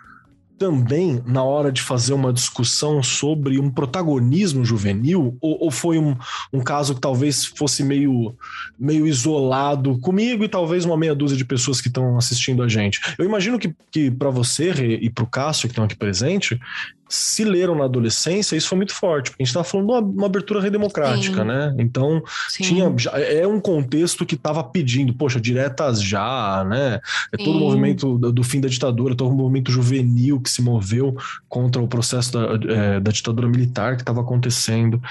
também na hora de fazer uma discussão sobre um protagonismo juvenil? Ou, ou foi um, um, caso que talvez fosse meio, meio isolado comigo e talvez uma meia dúzia de pessoas que estão assistindo a gente? Eu imagino que, que para você e para o Cássio, que estão aqui presente, se leram na adolescência, isso foi muito forte, porque a gente estava falando de uma, uma, abertura redemocrática, Sim. né? Então, Sim. tinha é um contexto que estava pedindo, poxa, diretas já, né? É todo o movimento do, do, fim da ditadura, todo o movimento juvenil que se moveu contra o processo da, é, da ditadura militar que estava acontecendo.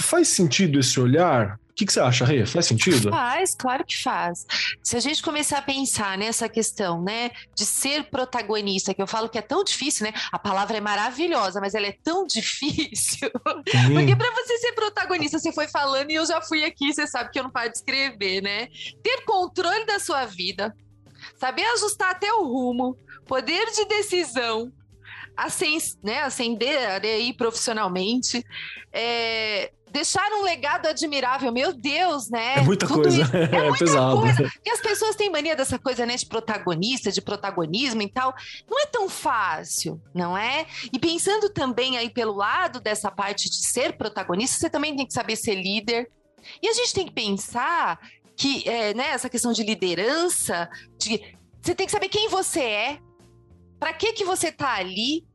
Faz sentido esse olhar? Que, que você acha, Rê? Faz sentido? Faz, claro que faz. Se a gente começar a pensar nessa questão, né, de ser protagonista, que eu falo que é tão difícil, né? A palavra é maravilhosa, mas ela é tão difícil. Sim. Porque para você ser protagonista, você foi falando e eu já fui aqui, você sabe que eu não paro de escrever, né? Ter controle da sua vida, saber ajustar até o rumo, poder de decisão, ascend, né, ascender aí profissionalmente, é, deixar um legado admirável, meu Deus, né? É muita Tudo coisa, é, é muita pesado. Coisa. E as pessoas têm mania dessa coisa, né, de protagonista, de protagonismo e tal. Não é tão fácil, não é? E pensando também aí pelo lado dessa parte de ser protagonista, você também tem que saber ser líder. E a gente tem que pensar que, é, né, essa questão de liderança, de você tem que saber quem você é, para que que você tá ali.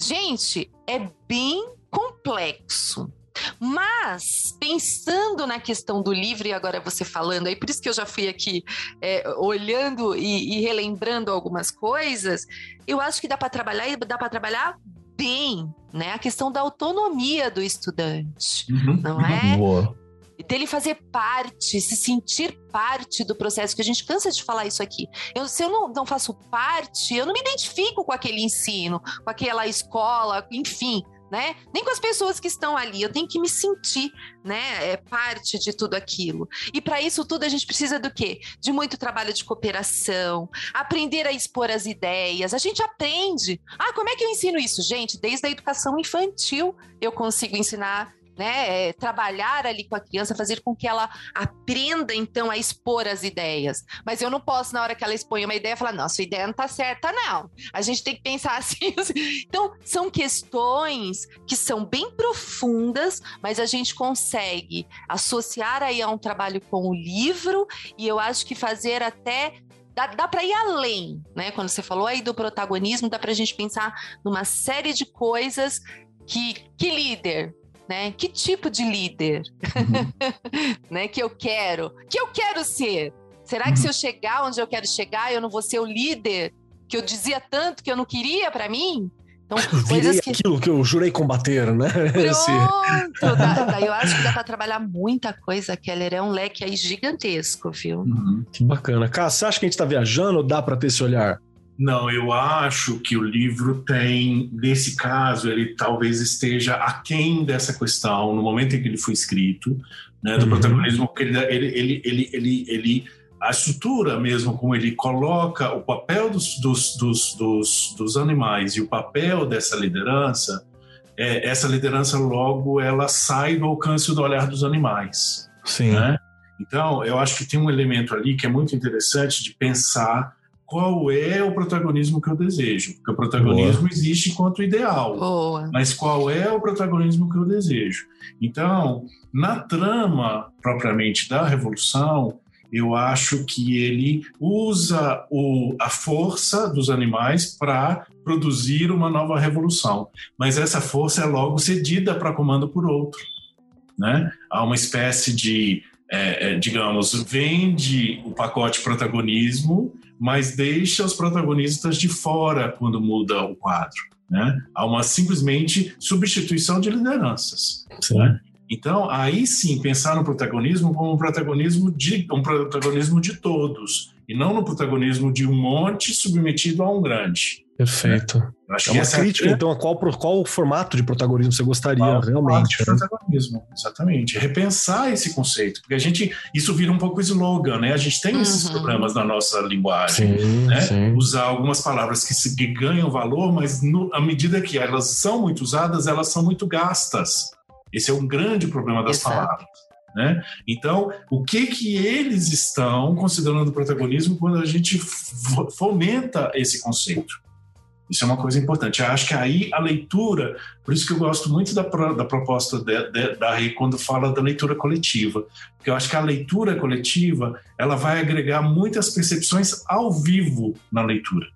Gente, é bem complexo. Mas, pensando na questão do livro, e agora você falando, aí por isso que eu já fui aqui é, olhando e, e, relembrando algumas coisas, eu acho que dá para trabalhar e dá para trabalhar bem, né? A questão da autonomia do estudante, uhum. não é? Boa dele fazer parte, se sentir parte do processo, que a gente cansa de falar isso aqui. Eu, se eu não, não faço parte, eu não me identifico com aquele ensino, com aquela escola, enfim né? Nem com as pessoas que estão ali. Eu tenho que me sentir, né? É parte de tudo aquilo. E para isso tudo a gente precisa do quê? De muito trabalho de cooperação, aprender a expor as ideias. A gente aprende. Ah, como é que eu ensino isso, gente? Desde a educação infantil eu consigo ensinar né, é, trabalhar ali com a criança, fazer com que ela aprenda então a expor as ideias. Mas eu não posso, na hora que ela expõe uma ideia, falar, não, sua ideia não está certa, não. A gente tem que pensar assim, assim. Então, são questões que são bem profundas, mas a gente consegue associar aí a um trabalho com o livro, e eu acho que fazer até dá, dá para ir além, né? Quando você falou aí do protagonismo, dá para a gente pensar numa série de coisas que, que líder, né? Que tipo de líder, uhum. né? Que eu quero, que eu quero ser. Será que uhum. se eu chegar onde eu quero chegar, eu não vou ser o líder que eu dizia tanto que eu não queria para mim? Então, coisas que... aquilo que eu jurei combater, né? Pronto! eu acho que dá para trabalhar muita coisa, Keller. É um leque aí gigantesco, viu? Uhum. Que bacana. Cara, você acha que a gente está viajando ou dá para ter esse olhar? Não, eu acho que o livro tem, nesse caso, ele talvez esteja aquém dessa questão no momento em que ele foi escrito, né, do uhum. protagonismo, porque ele, ele, ele, ele, ele, a estrutura mesmo, como ele coloca o papel dos, dos, dos, dos, dos animais e o papel dessa liderança, é, essa liderança logo ela sai do alcance do olhar dos animais. Sim. Né? Então, eu acho que tem um elemento ali que é muito interessante de pensar qual é o protagonismo que eu desejo. Porque o protagonismo Boa. existe enquanto ideal. Boa. Mas qual é o protagonismo que eu desejo? Então, na trama propriamente da revolução, eu acho que ele usa o, a força dos animais para produzir uma nova revolução. Mas essa força é logo cedida para comando por outro. Né? Há uma espécie de, é, é, digamos, vende o pacote protagonismo mas deixa os protagonistas de fora quando muda o quadro. Né? Há uma simplesmente substituição de lideranças. Né? Então, aí sim, pensar no protagonismo como um protagonismo de, um protagonismo de todos, e não no protagonismo de um monte submetido a um grande. Perfeito. É, é uma crítica, é... então, a qual, qual o formato de protagonismo você gostaria qual realmente? De né? protagonismo, exatamente. Repensar esse conceito, porque a gente, isso vira um pouco slogan, né? A gente tem uhum. esses problemas na nossa linguagem, sim, né? Sim. Usar algumas palavras que, se, que ganham valor, mas no, à medida que elas são muito usadas, elas são muito gastas. Esse é um grande problema das Exato. palavras. Né? Então, o que que eles estão considerando protagonismo quando a gente fomenta esse conceito? Isso é uma coisa importante. Eu acho que aí a leitura, por isso que eu gosto muito da, da proposta de, de, da Rei quando fala da leitura coletiva, porque eu acho que a leitura coletiva ela vai agregar muitas percepções ao vivo na leitura.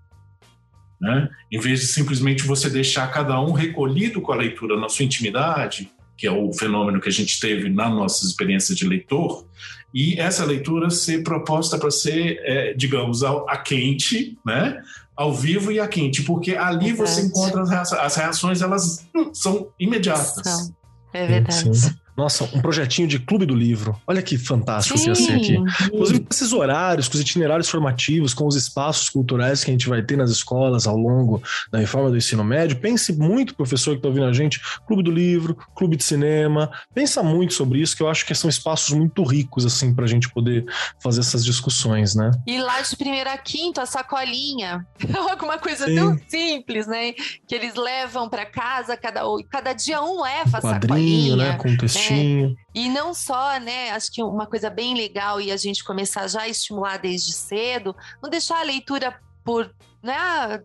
Né? Em vez de simplesmente você deixar cada um recolhido com a leitura na sua intimidade, que é o fenômeno que a gente teve na nossa experiência de leitor, e essa leitura ser proposta para ser, é, digamos, a quente, né? Ao vivo e a quente, porque ali verdade. você encontra as reações, as reações, elas são imediatas. São. É verdade. Sim. Nossa, um projetinho de clube do livro. Olha que fantástico Sim. ia ser aqui. Inclusive, com esses horários, com os itinerários formativos, com os espaços culturais que a gente vai ter nas escolas ao longo da reforma do ensino médio. Pense muito, professor que está ouvindo a gente, clube do livro, clube de cinema. Pensa muito sobre isso, que eu acho que são espaços muito ricos, assim, para a gente poder fazer essas discussões, né? E lá de primeira a quinta, a sacolinha. Alguma coisa Sim. tão simples, né? Que eles levam para casa, cada, cada dia um leva a Quadrinho, né? sacolinha. né? Com textinho. É. E não só, né? Acho que uma coisa bem legal e a gente começar já a estimular desde cedo, não deixar a leitura por, né?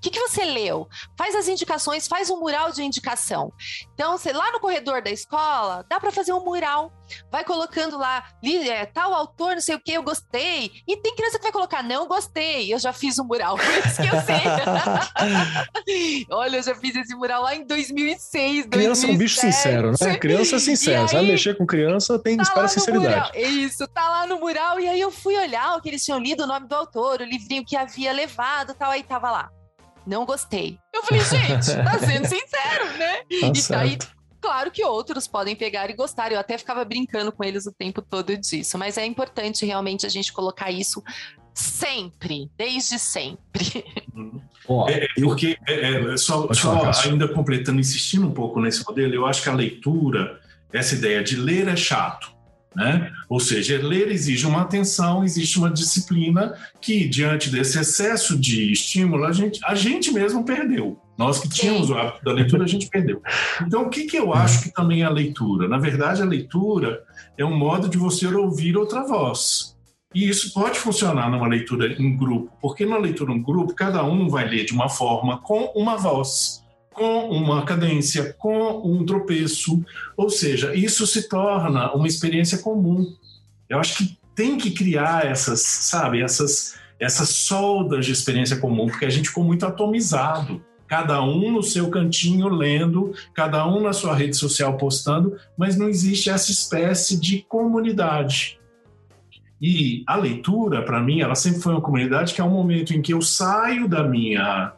O que, que você leu? Faz as indicações, faz um mural de indicação. Então, sei lá no corredor da escola, dá para fazer um mural. Vai colocando lá, é, tal autor, não sei o que, eu gostei. E tem criança que vai colocar, não gostei, eu já fiz um mural, por isso que eu sei. Olha, eu já fiz esse mural lá em 2006, Criança 2007. é um bicho sincero, né? Criança é sincera. Você vai mexer com criança, tem tá espera sinceridade. Isso, tá lá no mural. E aí eu fui olhar o que eles tinham lido, o nome do autor, o livrinho que havia levado tal, aí tava lá não gostei. Eu falei, gente, tá sendo sincero, né? Tá e certo. daí, claro que outros podem pegar e gostar. Eu até ficava brincando com eles o tempo todo disso, mas é importante realmente a gente colocar isso sempre, desde sempre. Oh, é, porque, é, é, só, só ainda completando, insistindo um pouco nesse modelo, eu acho que a leitura, essa ideia de ler é chato, Né? Ou seja, ler exige uma atenção, existe uma disciplina que, diante desse excesso de estímulo, a gente, a gente mesmo perdeu. Nós que tínhamos o hábito da leitura, a gente perdeu. Então, o que, que eu acho que também é a leitura? Na verdade, a leitura é um modo de você ouvir outra voz. E isso pode funcionar numa leitura em grupo, porque na leitura em grupo, cada um vai ler de uma forma com uma voz com uma cadência, com um tropeço, ou seja, isso se torna uma experiência comum. Eu acho que tem que criar essas, sabe, essas, essas soldas de experiência comum, porque a gente ficou muito atomizado. Cada um no seu cantinho lendo, cada um na sua rede social postando, mas não existe essa espécie de comunidade. E a leitura, para mim, ela sempre foi uma comunidade que é um momento em que eu saio da minha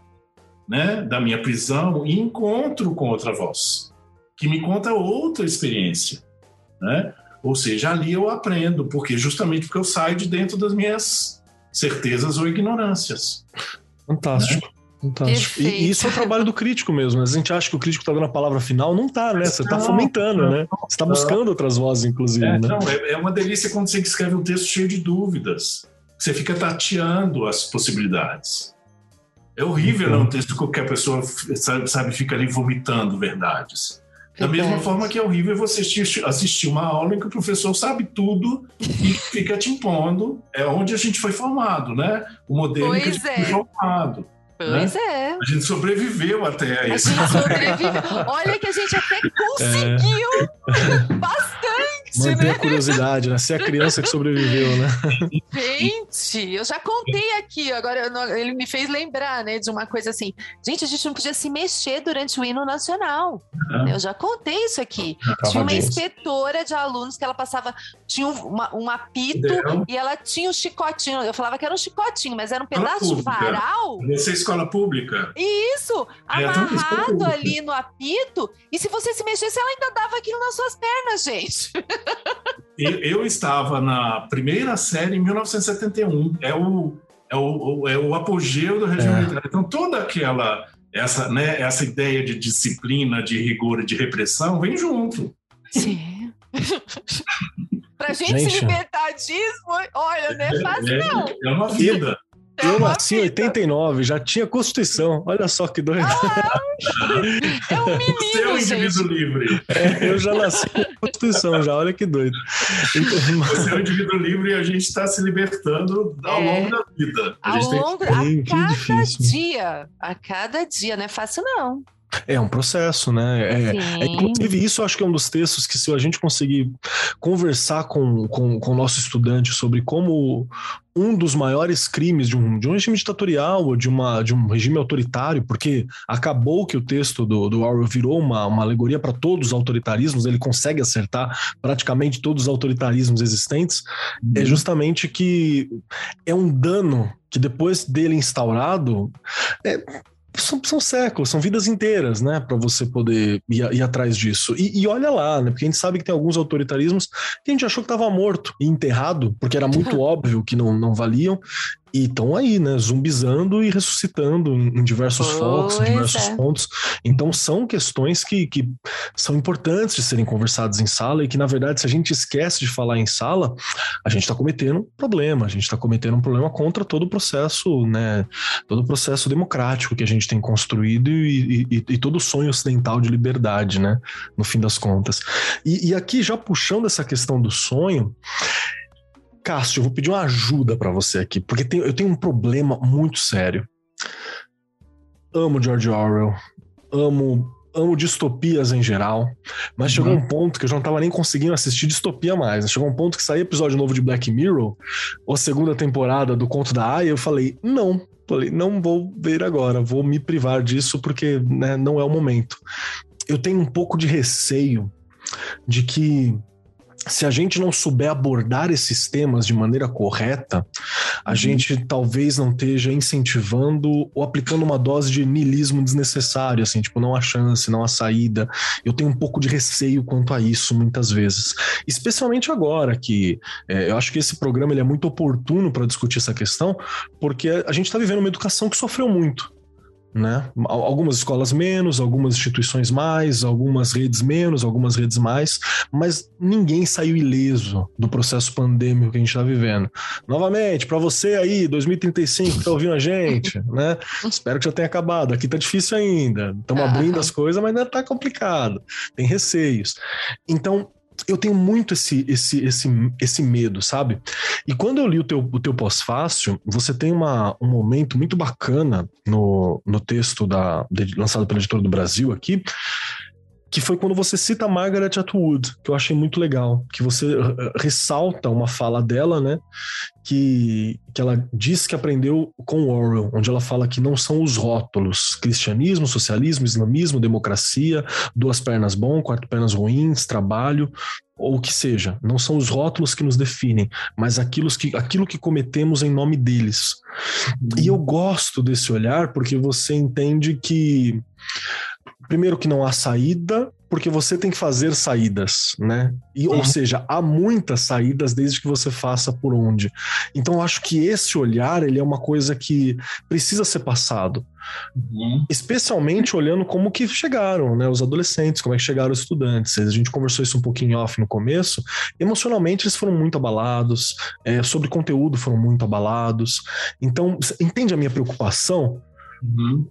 né, da minha prisão e encontro com outra voz, que me conta outra experiência. Né? Ou seja, ali eu aprendo, porque justamente porque eu saio de dentro das minhas certezas ou ignorâncias. Fantástico. Né? Fantástico. E, e, isso é o trabalho do crítico mesmo. Né? A gente acha que o crítico está dando a palavra final, não está, né? Você está fomentando, né? Você está buscando outras vozes, inclusive. É, né? Não, é, é, uma delícia quando você escreve um texto cheio de dúvidas. Você fica tateando as possibilidades. É horrível ler um texto que a pessoa sabe, fica ali vomitando verdades. Da mesma forma que é horrível você assistir, assistir uma aula em que o professor sabe tudo e fica te impondo. É onde a gente foi formado, né? O modelo pois que a gente é. foi formado. Pois né? é. A gente sobreviveu até a isso. A gente sobreviveu. Olha que a gente até conseguiu é. bastante. Manter né? a curiosidade, né? Ser a criança que sobreviveu, né? Gente, eu já contei aqui, agora ele me fez lembrar, né, de uma coisa assim. Gente, a gente não podia se mexer durante o hino nacional. Uhum. Eu já contei isso aqui. Tinha uma inspetora de alunos que ela passava, tinha uma, um apito Entendeu? e ela tinha um chicotinho. Eu falava que era um chicotinho, mas era um pedaço de varal. É escola pública. Isso, é, amarrado ali no apito. E se você se mexesse, ela ainda dava aquilo nas suas pernas, gente. Eu, eu, estava na primeira série em 1971. É o, é o, é o apogeu do regime é. militar. Então, toda aquela essa, né, essa ideia de disciplina, de rigor e de repressão vem junto. Sim. pra gente, gente, se libertar disso, olha, não é fácil, é, não. É uma vida. Eu nasci em 89, já tinha Constituição. Olha só que doido. Ah, é um menino, Você é um indivíduo livre. É, eu já nasci com Constituição, já. Olha que doido. Então, Você é um indivíduo livre e a gente está se libertando ao é, longo da vida. A ao longo, tem... a cada difícil. dia. A cada dia. Não é fácil, não. É um processo, né? É, é, inclusive, isso eu acho que é um dos textos que, se a gente conseguir conversar com, com, com o nosso estudante sobre como um dos maiores crimes de um, de um regime ditatorial ou de, uma, de um regime autoritário, porque acabou que o texto do, do Orwell virou uma, uma alegoria para todos os autoritarismos, ele consegue acertar praticamente todos os autoritarismos existentes, é uhum. é justamente que é um dano que depois dele instaurado, é, são, são, séculos, são vidas inteiras, né, para você poder ir, ir atrás disso. E, e, olha lá, né, porque a gente sabe que tem alguns autoritarismos que a gente achou que estava morto e enterrado, porque era muito óbvio que não, não valiam, e estão aí, né, zumbizando e ressuscitando em, diversos pois focos, em diversos é. pontos. Então são questões que, que são importantes de serem conversadas em sala e que, na verdade, se a gente esquece de falar em sala, a gente está cometendo um problema, a gente está cometendo um problema contra todo o processo, né, todo o processo democrático que a gente tem construído e, e, e todo o sonho ocidental de liberdade, né, no fim das contas. E, e aqui, já puxando essa questão do sonho, Cássio, eu vou pedir uma ajuda para você aqui, porque tem, eu tenho um problema muito sério. Amo George Orwell, amo amo distopias em geral, mas uhum. chegou um ponto que eu já não tava nem conseguindo assistir distopia mais. Chegou um ponto que saiu episódio novo de Black Mirror, ou segunda temporada do Conto da Aya, eu falei, não, falei, não vou ver agora, vou me privar disso porque né, não é o momento. Eu tenho um pouco de receio de que se a gente não souber abordar esses temas de maneira correta, a uhum. gente talvez não esteja incentivando ou aplicando uma dose de niilismo desnecessário, assim, tipo, não há chance, não há saída. Eu tenho um pouco de receio quanto a isso muitas vezes. Especialmente agora que é, eu acho que esse programa ele é muito oportuno para discutir essa questão, porque a gente está vivendo uma educação que sofreu muito né? Algumas escolas menos, algumas instituições mais, algumas redes menos, algumas redes mais, mas ninguém saiu ileso do processo pandêmico que a gente está vivendo. Novamente, para você aí, 2035, que tá ouvindo a gente, né? Espero que já tenha acabado. Aqui tá difícil ainda. Estamos abrindo as coisas, mas ainda tá complicado. Tem receios. Então, eu tenho muito esse, esse, esse, esse medo, sabe? E quando eu li o teu, o teu pós-fácil, você tem uma, um momento muito bacana no, no texto da, de, lançado pela Editora do Brasil aqui, que foi quando você cita Margaret Atwood, que eu achei muito legal, que você uh, uh, ressalta uma fala dela, né, que, que ela diz que aprendeu com Orwell, onde ela fala que não são os rótulos, cristianismo, socialismo, islamismo, democracia, duas pernas bom, quatro pernas ruins, trabalho, ou o que seja, não são os rótulos que nos definem, mas aquilo que, aquilo que cometemos em nome deles. E eu gosto desse olhar porque você entende que primeiro que não há saída, porque você tem que fazer saídas, né? E, uhum. Ou seja, há muitas saídas desde que você faça por onde. Então, eu acho que esse olhar ele é uma coisa que precisa ser passado. Uhum. Especialmente olhando como que chegaram, né? Os adolescentes, como é que chegaram os estudantes. A gente conversou isso um pouquinho off no começo. Emocionalmente, eles foram muito abalados, é, sobre conteúdo foram muito abalados. Então, entende a minha preocupação? Uhum.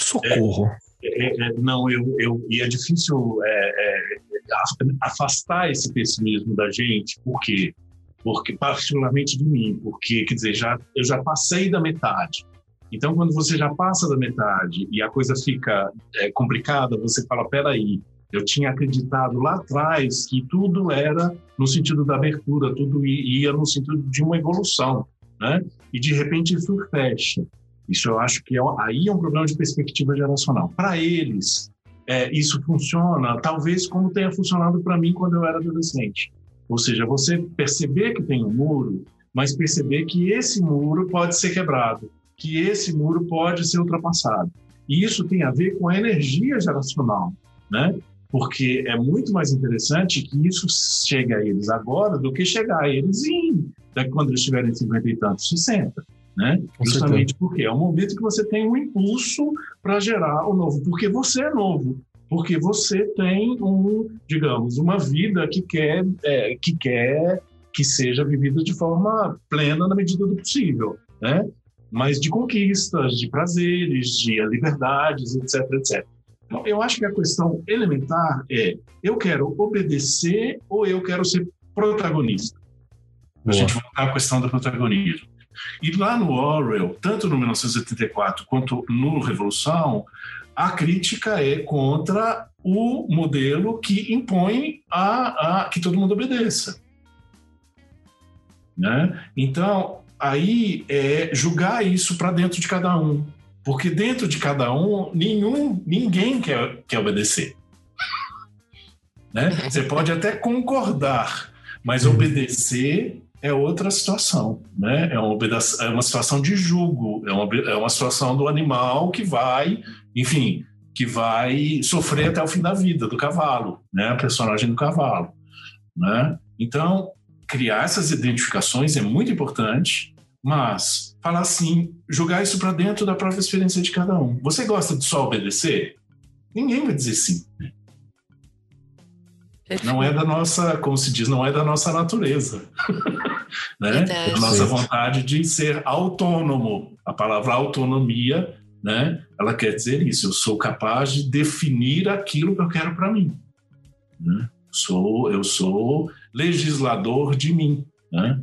Socorro. É. É, é, não, eu, eu, e é difícil é, é, afastar esse pessimismo da gente, por quê? Porque, particularmente de mim, porque, quer dizer, já, eu já passei da metade. Então, quando você já passa da metade e a coisa fica é, complicada, você fala: peraí, eu tinha acreditado lá atrás que tudo era no sentido da abertura, tudo ia no sentido de uma evolução, né? E de repente isso fecha. Isso eu acho que é, aí é um problema de perspectiva geracional. Para eles, é, isso funciona talvez como tenha funcionado para mim quando eu era adolescente. Ou seja, você perceber que tem um muro, mas perceber que esse muro pode ser quebrado, que esse muro pode ser ultrapassado. E isso tem a ver com a energia geracional, né? Porque é muito mais interessante que isso chegue a eles agora do que chegar a eles em, quando eles tiverem 50 e tantos, 60 né? Justamente certeza. porque é o momento que você tem um impulso para gerar o novo, porque você é novo, porque você tem um, digamos, uma vida que quer, é, que quer que seja vivida de forma plena na medida do possível, né? Mas de conquistas, de prazeres, de liberdades, etc, etc. Então, eu acho que a questão elementar é: eu quero obedecer ou eu quero ser protagonista? Boa. A gente voltar à questão do protagonismo. E lá no Orwell, tanto no 1984 quanto no Revolução, a crítica é contra o modelo que impõe a, a que todo mundo obedeça. Né? Então, aí é julgar isso para dentro de cada um. Porque dentro de cada um, nenhum, ninguém quer, quer obedecer. Né? Você pode até concordar, mas obedecer é outra situação, né? É uma, é uma situação de julgo, é uma, é uma situação do animal que vai, enfim, que vai sofrer até o fim da vida do cavalo, né? A personagem do cavalo, né? Então, criar essas identificações é muito importante, mas falar assim, jogar isso para dentro da própria experiência de cada um. Você gosta de só obedecer? Ninguém vai dizer sim. Não é da nossa, como se diz, não é da nossa natureza. né? A nossa vontade de ser autônomo. A palavra autonomia, né? Ela quer dizer isso. Eu sou capaz de definir aquilo que eu quero para mim. Né? Sou, eu sou legislador de mim, né?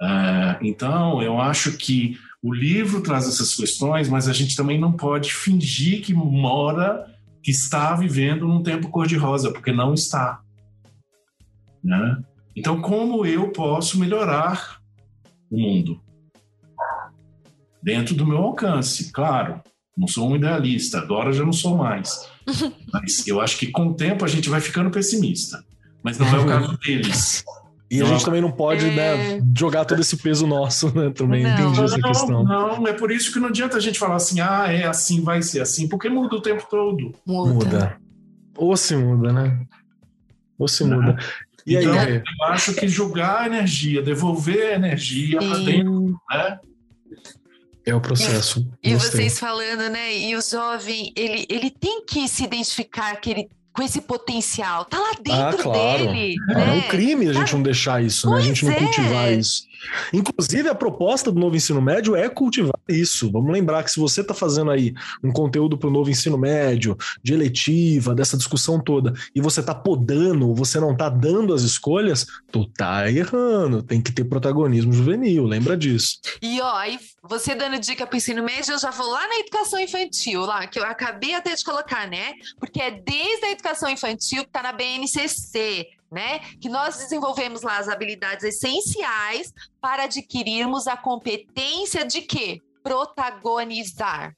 É, então, eu acho que o livro traz essas questões, mas a gente também não pode fingir que mora, que está vivendo num tempo cor-de-rosa, porque não está. Né? Então, como eu posso melhorar o mundo? Dentro do meu alcance, claro. Não sou um idealista, agora já não sou mais. Mas eu acho que com o tempo a gente vai ficando pessimista. Mas não é o caso deles. E a gente também não pode né, é... né, jogar todo esse peso nosso, né? Também não, entendi essa não, questão. Não, é por isso que não adianta a gente falar assim, ah, é assim, vai ser assim, porque muda o tempo todo. Muda. muda. Ou se muda, né? Ou se muda. E então, aí, eu acho que jogar energia, devolver energia para dentro, né? É o processo. E, e vocês falando, né? E o jovem, ele, ele tem que se identificar que ele com esse potencial. Tá lá dentro ah, claro. dele. É, né? é um crime a gente tá... não deixar isso, né? a gente não é. cultivar isso. Inclusive, a proposta do novo ensino médio é cultivar isso. Vamos lembrar que se você está fazendo aí um conteúdo para o novo ensino médio, de eletiva, dessa discussão toda, e você está podando, você não está dando as escolhas, tu tá errando. Tem que ter protagonismo juvenil, lembra disso. E ó, aí você dando dica para o ensino médio, eu já vou lá na educação infantil, lá, que eu acabei até de colocar, né? Porque é desde a educação infantil que está na BNCC né? Que nós desenvolvemos lá as habilidades essenciais para adquirirmos a competência de quê? Protagonizar.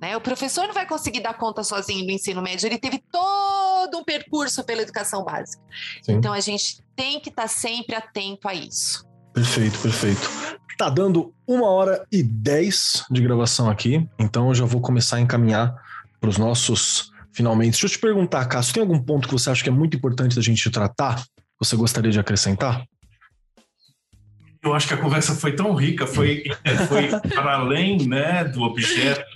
Né? O professor não vai conseguir dar conta sozinho do ensino médio, ele teve todo um percurso pela educação básica. Sim. Então a gente tem que estar tá sempre atento a isso. Perfeito, perfeito. Tá dando uma hora e dez de gravação aqui, então eu já vou começar a encaminhar para os nossos finalmente. Deixa eu te perguntar, Cássio, tem algum ponto que você acha que é muito importante da gente tratar? Você gostaria de acrescentar? Eu acho que a conversa foi tão rica, foi, foi para além né, do objeto,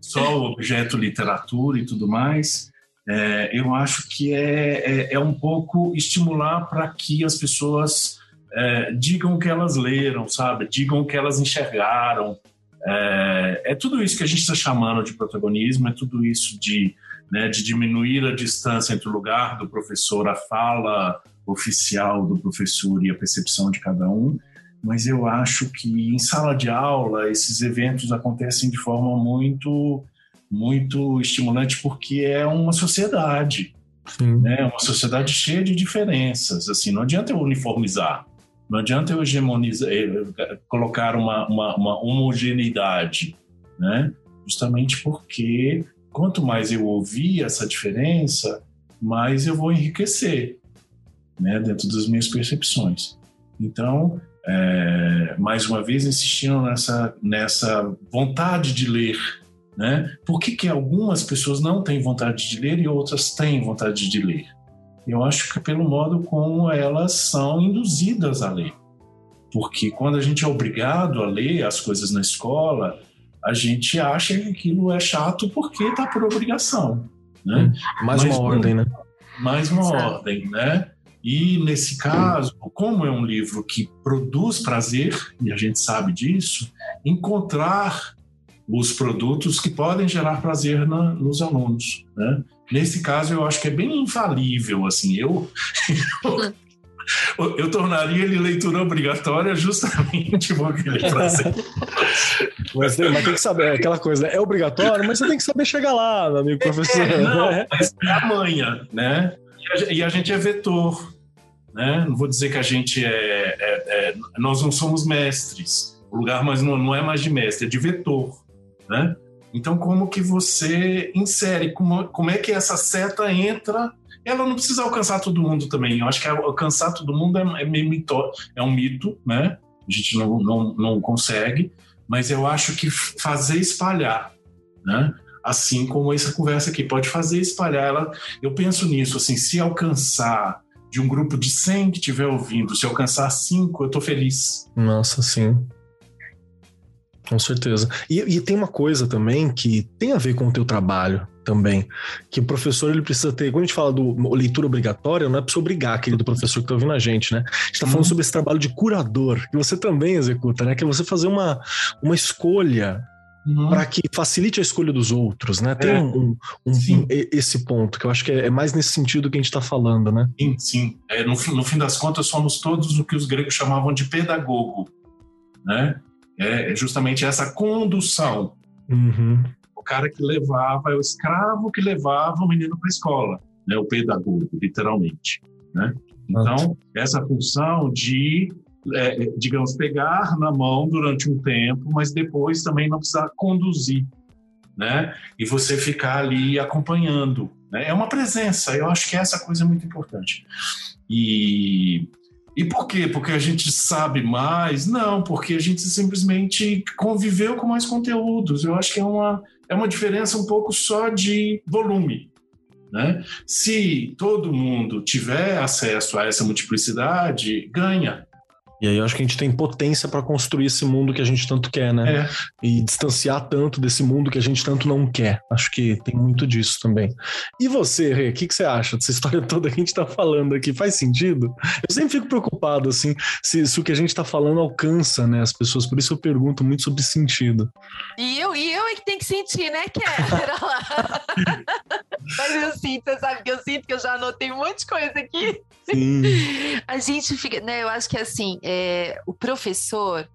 só o objeto literatura e tudo mais. É, eu acho que é, é, é um pouco estimular para que as pessoas é, digam o que elas leram, sabe? Digam o que elas enxergaram. É, é tudo isso que a gente está chamando de protagonismo, é tudo isso de né, de diminuir a distância entre o lugar do professor, a fala oficial do professor e a percepção de cada um, mas eu acho que em sala de aula esses eventos acontecem de forma muito muito estimulante porque é uma sociedade, Sim. né? Uma sociedade cheia de diferenças. Assim, não adianta eu uniformizar, não adianta eu hegemonizar, eh, colocar uma, uma, uma homogeneidade, né? Justamente porque quanto mais eu ouvir essa diferença, mais eu vou enriquecer, né, dentro das minhas percepções. Então, é, mais uma vez insistindo nessa nessa vontade de ler, né? Por que, que algumas pessoas não têm vontade de ler e outras têm vontade de ler? Eu acho que pelo modo como elas são induzidas a ler. Porque quando a gente é obrigado a ler as coisas na escola, a gente acha que aquilo é chato porque está por obrigação. Né? Hum, mais Mas, uma ordem, né? Mais uma ordem, né? E nesse caso, como é um livro que produz prazer, e a gente sabe disso, encontrar os produtos que podem gerar prazer na, nos alunos, né? Nesse caso, eu acho que é bem infalível, assim, eu, eu eu tornaria ele leitura obrigatória justamente porque ele prazer. Mas tem, mas tem que saber, é aquela coisa, né? é obrigatório, mas você tem que saber chegar lá, meu amigo professor. É, não, né? mas é a manha, né? E a, e a, gente é vetor, né? Não vou dizer que a gente é, é, é nós não somos mestres, o lugar mas não, não é mais de mestre, é de vetor, né? Então, como que você insere, como, como é que essa seta entra ela não precisa alcançar todo mundo também. Eu acho que alcançar todo mundo é, é, mito, é um mito, né? A gente não, não, não consegue, mas eu acho que fazer espalhar, né? Assim como essa conversa aqui pode fazer espalhar ela. Eu penso nisso, assim, se alcançar de um grupo de 100 que estiver ouvindo, se alcançar 5, eu estou feliz. Nossa, sim. Com certeza. E, e, tem uma coisa também que tem a ver com o teu trabalho também, que o professor ele precisa ter, quando a gente fala do leitura obrigatória, não é para você obrigar aquele do professor que está ouvindo a gente, né? A gente está falando uhum. sobre esse trabalho de curador, que você também executa, né? Que é você fazer uma, uma escolha uhum. para que facilite a escolha dos outros, né? Tem é. um, um, um, esse ponto, que eu acho que é, é mais nesse sentido que a gente está falando, né? Sim, sim. É, no, no fim das contas, somos todos o que os gregos chamavam de pedagogo, né? É justamente essa condução. Uhum. Cara que levava, é o escravo que levava o menino para a escola, né? o pedagogo, literalmente. Né? Então, essa função de, é, é, digamos, pegar na mão durante um tempo, mas depois também não precisar conduzir. Né? E você ficar ali acompanhando. Né? É uma presença, eu acho que essa coisa é muito importante. E e por quê? Porque a gente sabe mais? Não, porque a gente simplesmente conviveu com mais conteúdos. Eu acho que é uma, é uma diferença um pouco só de volume. Né? Se todo mundo tiver acesso a essa multiplicidade, ganha. E aí eu acho que a gente tem potência para construir esse mundo que a gente tanto quer, né? É. E distanciar tanto desse mundo que a gente tanto não quer. Acho que tem muito disso também. E você, Rê, o que, que você acha dessa história toda que a gente tá falando aqui? Faz sentido? Eu sempre fico preocupado, assim, se, se o que a gente tá falando alcança, né, as pessoas. Por isso eu pergunto muito sobre sentido. E eu, e eu é que tenho que sentir, né, Kéfera? Mas eu sinto, você sabe que eu sinto que eu já anotei um monte de coisa aqui. Sim. A gente fica, né, eu acho que assim, é, o professor,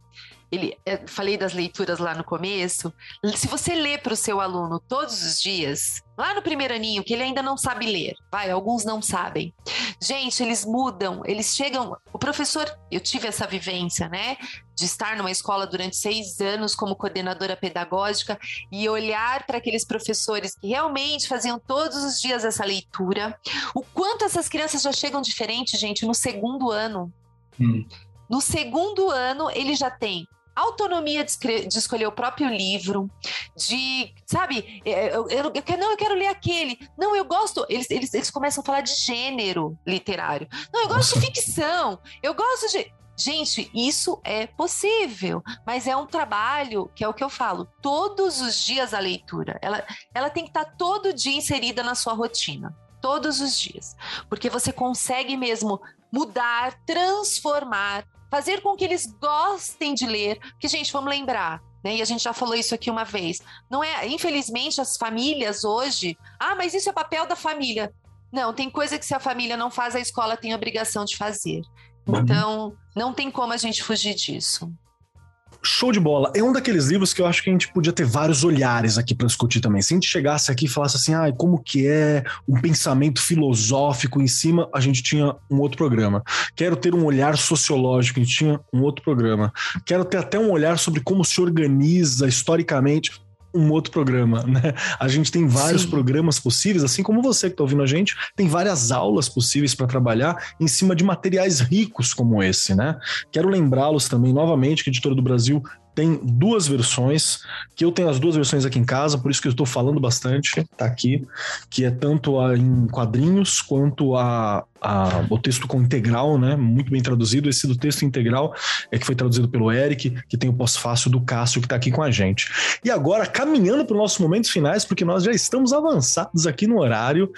ele, é, falei das leituras lá no começo. Se você lê para o seu aluno todos os dias, lá no primeiro aninho, que ele ainda não sabe ler, vai, alguns não sabem. Gente, eles mudam, eles chegam. O professor, eu tive essa vivência, né, de estar numa escola durante seis anos como coordenadora pedagógica e olhar para aqueles professores que realmente faziam todos os dias essa leitura. O quanto essas crianças já chegam diferente, gente, no segundo ano. Hum. No segundo ano, ele já tem autonomia de, de, escolher o próprio livro, de, sabe, é, eu, eu, eu, quero, não, eu quero ler aquele. Não, eu gosto. Eles, eles, eles começam a falar de gênero literário. Não, eu gosto de ficção. Eu gosto de. Gente, isso é possível, mas é um trabalho que é o que eu falo, todos os dias a leitura. Ela, ela tem que estar todo dia inserida na sua rotina. Todos os dias. Porque você consegue mesmo mudar, transformar, fazer com que eles gostem de ler. Porque, gente, vamos lembrar, né? E a gente já falou isso aqui uma vez. Não é, infelizmente, as famílias hoje. Ah, mas isso é papel da família. Não, tem coisa que se a família não faz, a escola tem a obrigação de fazer. Uhum. Então, não tem como a gente fugir disso. Show de bola. É um daqueles livros que eu acho que a gente podia ter vários olhares aqui para discutir também. Se a gente chegasse aqui e falasse assim, ah, como que é um pensamento filosófico em cima, a gente tinha um outro programa. Quero ter um olhar sociológico, a gente tinha um outro programa. Quero ter até um olhar sobre como se organiza historicamente um outro programa, né? A gente tem vários Sim. programas possíveis, assim como você que está ouvindo a gente, tem várias aulas possíveis para trabalhar em cima de materiais ricos como esse, né? Quero lembrá-los também novamente que a Editora do Brasil tem duas versões, que eu tenho as duas versões aqui em casa, por isso que eu estou falando bastante, tá aqui, que é tanto a, em quadrinhos quanto a, a, o texto com integral, né? Muito bem traduzido. Esse do texto integral é que foi traduzido pelo Eric, que tem o pós-fácil do Cássio, que está aqui com a gente. E agora, caminhando para os nossos momentos finais, porque nós já estamos avançados aqui no horário,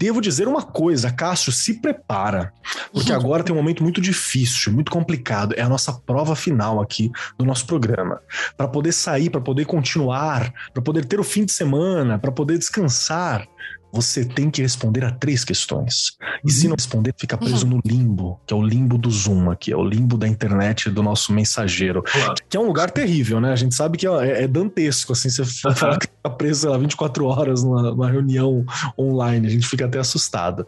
Devo dizer uma coisa, Cássio, se prepara, porque agora tem um momento muito difícil, muito complicado. É a nossa prova final aqui do nosso programa. Para poder sair, para poder continuar, para poder ter o fim de semana, para poder descansar, você tem que responder a três questões. E se não responder, fica preso no limbo, que é o limbo do Zoom aqui, é o limbo da internet do nosso mensageiro. Claro. Que é um lugar terrível, né? A gente sabe que é, é dantesco, assim, você fala que fica preso, sei lá, 24 horas numa, numa reunião online, a gente fica até assustado.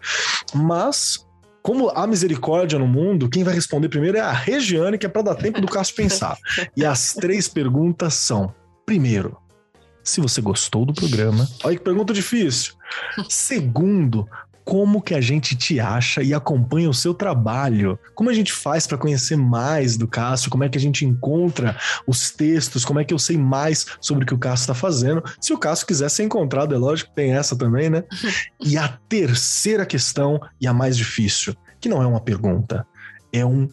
Mas como há misericórdia no mundo, quem vai responder primeiro é a Regiane, que é para dar tempo do Cássio pensar. E as três perguntas são: primeiro, se você gostou do programa. Olha que pergunta difícil. Segundo, como que a gente te acha e acompanha o seu trabalho? Como a gente faz para conhecer mais do Cássio? Como é que a gente encontra os textos? Como é que eu sei mais sobre o que o Cássio está fazendo? Se o Cássio quiser ser encontrado, é lógico, tem essa também, né? E a terceira questão, e a mais difícil, que não é uma pergunta, é um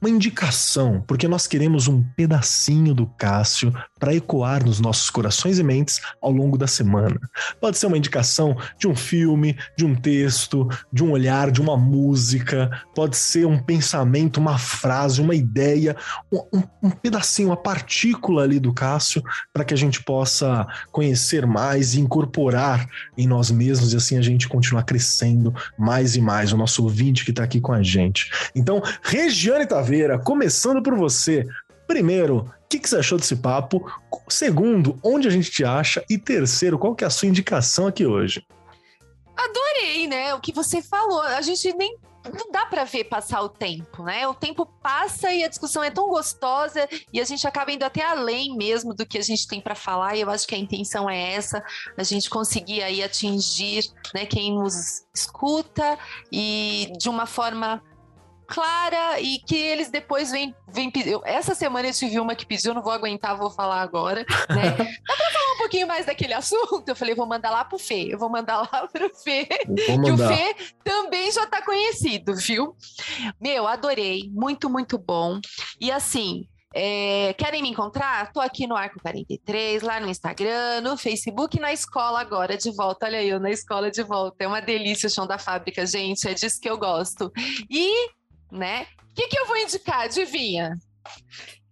uma indicação, porque nós queremos um pedacinho do Cássio para ecoar nos nossos corações e mentes ao longo da semana. Pode ser uma indicação de um filme, de um texto, de um olhar, de uma música, pode ser um pensamento, uma frase, uma ideia, um, um pedacinho, uma partícula ali do Cássio, para que a gente possa conhecer mais e incorporar em nós mesmos e assim a gente continuar crescendo mais e mais, o nosso ouvinte que está aqui com a gente. Então, Regiane Taveira, começando por você, Primeiro, o que, que, você achou desse papo? Segundo, onde a gente te acha? E terceiro, qual que é a sua indicação aqui hoje? Adorei, né? O que você falou. A gente nem não dá para ver passar o tempo, né? O tempo passa e a discussão é tão gostosa e a gente acaba indo até além mesmo do que a gente tem para falar. E eu acho que a intenção é essa, a gente conseguir aí atingir, né, quem nos escuta e de uma forma clara e que eles depois vêm, vêm pedir. Essa semana eu tive uma que pediu, não vou aguentar, vou falar agora, né? Dá pra falar um pouquinho mais daquele assunto, eu falei, vou mandar lá pro Fê, eu vou mandar lá pro Fê, que o Fê também já tá conhecido, viu? Meu, adorei, muito, muito bom. E assim, é, querem me encontrar? Tô aqui no Arco 43, lá no Instagram, no Facebook na escola agora, de volta. Olha eu na escola de volta. É uma delícia o chão da fábrica, gente. É disso que eu gosto. E, né, o que, que eu vou indicar? Adivinha?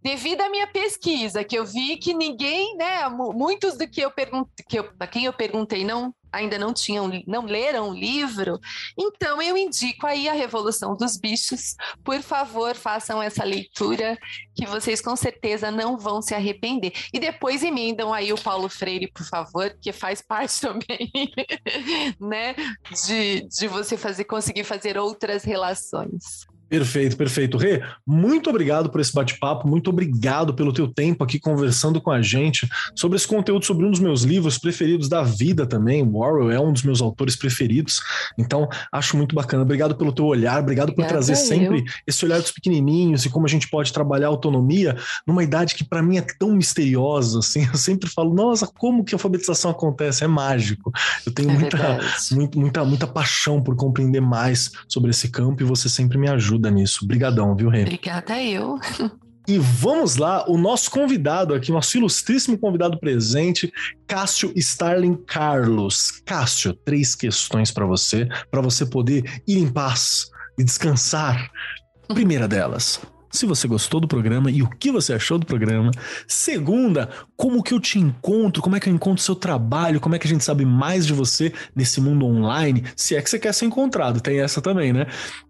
devido à minha pesquisa, que eu vi que ninguém, né, muitos do que eu perguntei, que quem eu perguntei não ainda não tinham, não leram o livro, então eu indico aí a Revolução dos Bichos. Por favor, façam essa leitura que vocês com certeza não vão se arrepender. E depois emendam aí o Paulo Freire, por favor, que faz parte também, né, de, de você fazer conseguir fazer outras relações. Perfeito, perfeito. Rê, muito obrigado por esse bate-papo, muito obrigado pelo teu tempo aqui conversando com a gente sobre esse conteúdo, sobre um dos meus livros preferidos da vida também. O Orwell é um dos meus autores preferidos, então acho muito bacana. Obrigado pelo teu olhar, obrigado por trazer sempre esse olhar dos pequenininhos e como a gente pode trabalhar a autonomia numa idade que para mim é tão misteriosa, assim. Eu sempre falo, nossa, como que a alfabetização acontece? É mágico. Eu tenho é muita, muita, muita, muita paixão por compreender mais sobre esse campo e você sempre me ajuda ajuda nisso. Obrigadão, viu, Rê? Obrigada eu. E vamos lá, o nosso convidado aqui, nosso ilustríssimo convidado presente, Cássio Starling Carlos. Cássio, três questões para você, para você poder ir em paz e descansar. Primeira delas, se você gostou do programa e o que você achou do programa. Segunda, como que eu te encontro, como é que eu encontro seu trabalho, como é que a gente sabe mais de você nesse mundo online, se é que você quer ser encontrado, tem essa também, né?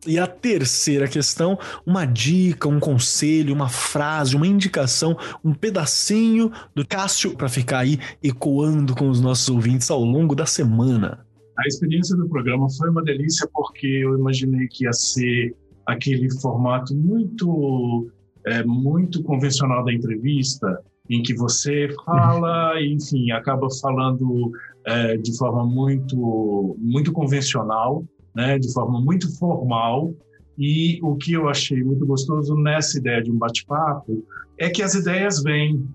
E a terceira questão, uma dica, um conselho, uma frase, uma indicação, um pedacinho do Cássio para ficar aí ecoando com os nossos ouvintes ao longo da semana. A experiência do programa foi uma delícia porque eu imaginei que ia ser aquele formato muito é, muito convencional da entrevista, em que você fala, enfim, acaba falando é, de forma muito muito convencional, né, de forma muito formal. E o que eu achei muito gostoso nessa ideia de um bate-papo é que as ideias vêm,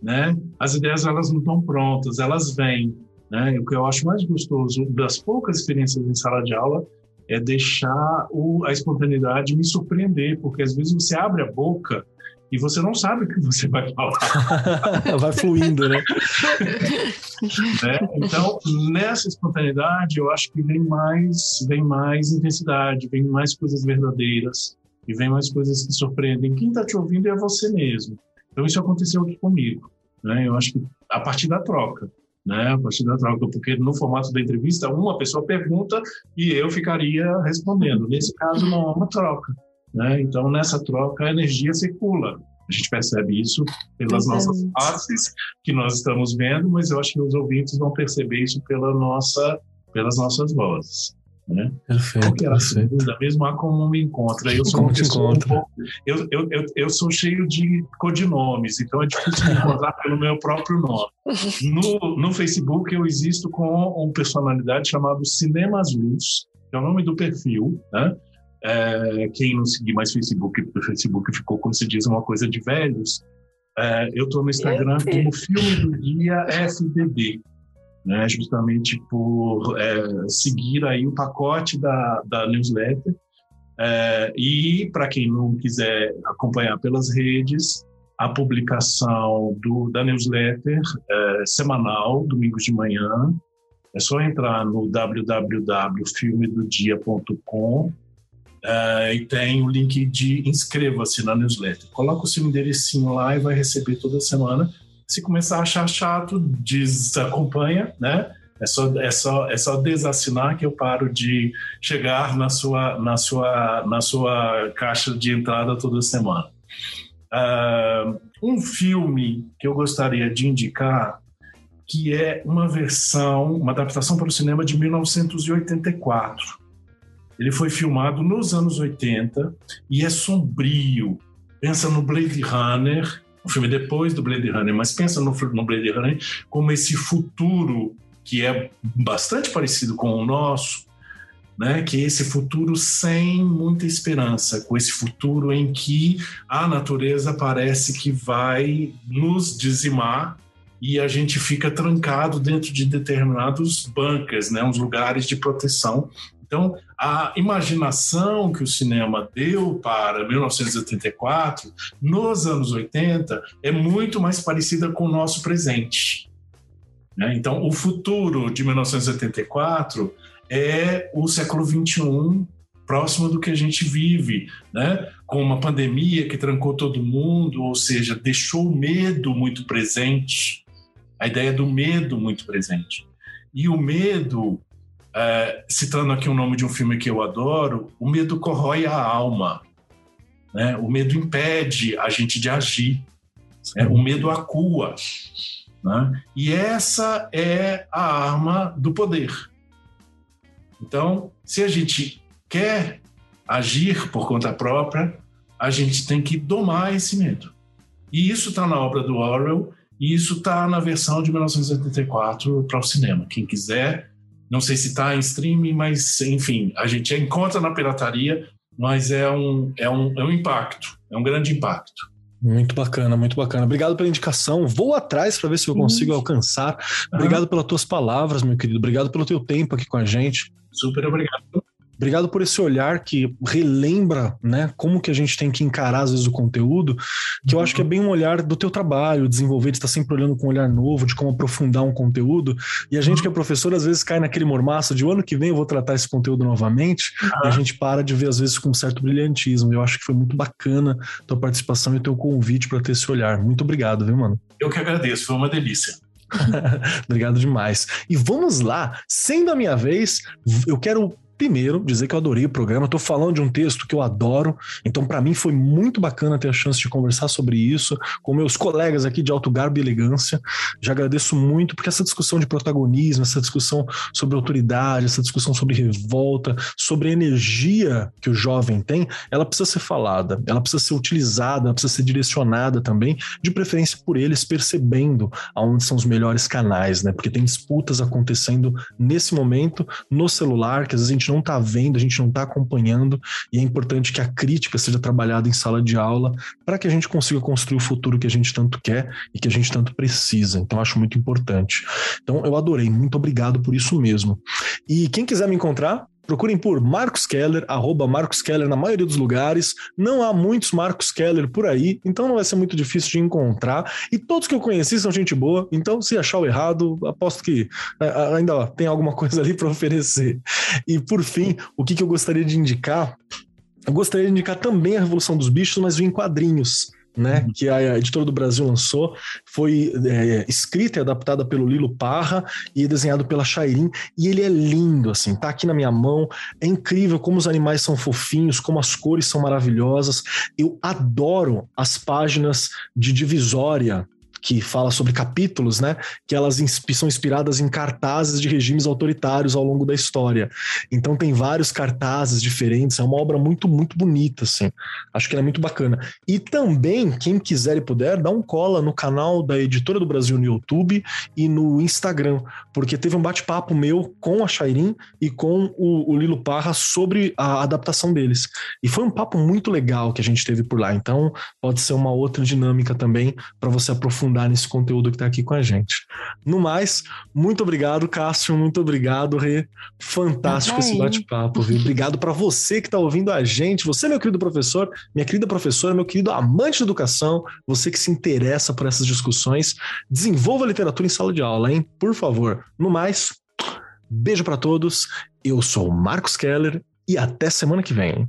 né? As ideias elas não estão prontas, elas vêm. Né? O que eu acho mais gostoso das poucas experiências em sala de aula é deixar o, a espontaneidade me surpreender, porque às vezes você abre a boca e você não sabe o que você vai falar. vai fluindo, né? né? Então, nessa espontaneidade, eu acho que vem mais, vem mais intensidade, vem mais coisas verdadeiras e vem mais coisas que surpreendem. Quem está te ouvindo é você mesmo. Então, isso aconteceu aqui comigo. Né? Eu acho que a partir da troca né, a partir da troca, porque no formato da entrevista, uma pessoa pergunta e eu ficaria respondendo. Nesse caso, não há uma troca. Né? Então, nessa troca, a energia circula. A gente percebe isso pelas nossas faces que nós estamos vendo, mas eu acho que os ouvintes vão perceber isso pela nossa, pelas nossas vozes. Né? Perfeito. Qual que era a segunda mesmo? Ah, como me encontra. Eu sou uma pessoa um pouco, eu, eu, eu, eu, sou cheio de codinomes, então é difícil me encontrar pelo meu próprio nome. No, no Facebook eu existo com uma personalidade chamada Cinemas Luz, que é o nome do perfil, né? É, quem não seguir mais Facebook, porque o Facebook ficou, como se diz, uma coisa de velhos. É, eu estou no Instagram como Filme do Dia FBB né, justamente por é, seguir aí o pacote da, da newsletter. É, e para quem não quiser acompanhar pelas redes, a publicação do, da newsletter é, semanal, domingos de manhã. É só entrar no www.filmedodia.com é, e tem o link de inscreva-se na newsletter. Coloca o seu enderecinho lá e vai receber toda semana se começar a achar chato, desacompanha, né? É só, é, só, é só desassinar que eu paro de chegar na sua, na sua, na sua caixa de entrada toda semana. Uh, um filme que eu gostaria de indicar, que é uma versão, uma adaptação para o cinema de 1984. Ele foi filmado nos anos 80 e é sombrio. Pensa no Blade Runner o filme depois do Blade Runner, mas pensa no, no Blade Runner como esse futuro que é bastante parecido com o nosso, né, que é esse futuro sem muita esperança, com esse futuro em que a natureza parece que vai nos dizimar, e a gente fica trancado dentro de determinados bunkers, né, uns lugares de proteção. Então, a imaginação que o cinema deu para 1984, nos anos 80, é muito mais parecida com o nosso presente. Né? Então, o futuro de 1984 é o século 21 próximo do que a gente vive, né? Com uma pandemia que trancou todo mundo, ou seja, deixou o medo muito presente, a ideia do medo muito presente. E o medo, é, citando aqui o nome de um filme que eu adoro, o medo corrói a alma, né? O medo impede a gente de agir, né? o medo acua, né? E essa é a arma do poder. Então, se a gente quer agir por conta própria, a gente tem que domar esse medo. E isso está na obra do Orwell, e isso está na versão de 1984 para o cinema. Quem quiser, não sei se está em streaming, mas enfim, a gente encontra na pirataria, mas é um, é um, é um impacto, é um grande impacto. Muito bacana, muito bacana. Obrigado pela indicação. Vou atrás para ver se eu consigo alcançar. Obrigado pelas tuas palavras, meu querido. Obrigado pelo teu tempo aqui com a gente. Super obrigado. Obrigado por esse olhar que relembra, né, como que a gente tem que encarar às vezes o conteúdo, que eu acho que é bem um olhar do teu trabalho, desenvolver, de estar sempre olhando com um olhar novo, de como aprofundar um conteúdo. E a gente que é professor às vezes cai naquele mormaço de o ano que vem eu vou tratar esse conteúdo novamente, e a gente para de ver às vezes com um certo brilhantismo. Eu acho que foi muito bacana a tua participação e o teu convite para ter esse olhar. Muito obrigado, viu, mano? Eu que agradeço, foi uma delícia. Obrigado demais. E vamos lá, sendo a minha vez, eu quero Primeiro, dizer que eu adorei o programa. Estou falando de um texto que eu adoro, então para mim foi muito bacana ter a chance de conversar sobre isso com meus colegas aqui de alto garbo e elegância. Já agradeço muito, porque essa discussão de protagonismo, essa discussão sobre autoridade, essa discussão sobre revolta, sobre a energia que o jovem tem, ela precisa ser falada, ela precisa ser utilizada, ela precisa ser direcionada também, de preferência por eles, percebendo aonde são os melhores canais, né? Porque tem disputas acontecendo nesse momento no celular, que às vezes a gente gente não está vendo, a gente não está acompanhando, e é importante que a crítica seja trabalhada em sala de aula para que a gente consiga construir o futuro que a gente tanto quer e que a gente tanto precisa. Então, acho muito importante. Então, eu adorei, muito obrigado por isso mesmo. E quem quiser me encontrar, Procurem por Marcos Keller, arroba Marcos Keller na maioria dos lugares. Não há muitos Marcos Keller por aí, então não vai ser muito difícil de encontrar. E todos que eu conheci são gente boa, então se achar o errado, aposto que é, ainda tem alguma coisa ali para oferecer. E por fim, o que, que eu gostaria de indicar? Eu gostaria de indicar também a Revolução dos Bichos, mas em quadrinhos né, uhum. que a editora do Brasil lançou, foi é, escrita e adaptada pelo Lilo Parra e desenhado pela Shairin, e ele é lindo, assim, tá aqui na minha mão, é incrível como os animais são fofinhos, como as cores são maravilhosas, eu adoro as páginas de divisória que fala sobre capítulos, né? Que elas são inspiradas em cartazes de regimes autoritários ao longo da história. Então tem vários cartazes diferentes, é uma obra muito, muito bonita, assim. Acho que ela é muito bacana. E também, quem quiser e puder, dá um cola no canal da Editora do Brasil no YouTube e no Instagram, porque teve um bate-papo meu com a Shairin e com o, o Lilo Parra sobre a adaptação deles. E foi um papo muito legal que a gente teve por lá. Então, pode ser uma outra dinâmica também para você aprofundar aprofundar nesse conteúdo que está aqui com a gente. No mais, muito obrigado, Cássio, muito obrigado, Rê. Fantástico esse bate-papo, viu? Obrigado para você que está ouvindo a gente, você, meu querido professor, minha querida professora, meu querido amante de educação, você que se interessa por essas discussões, desenvolva a literatura em sala de aula, hein? Por favor. No mais, beijo para todos. Eu sou o Marcos Keller e até semana que vem.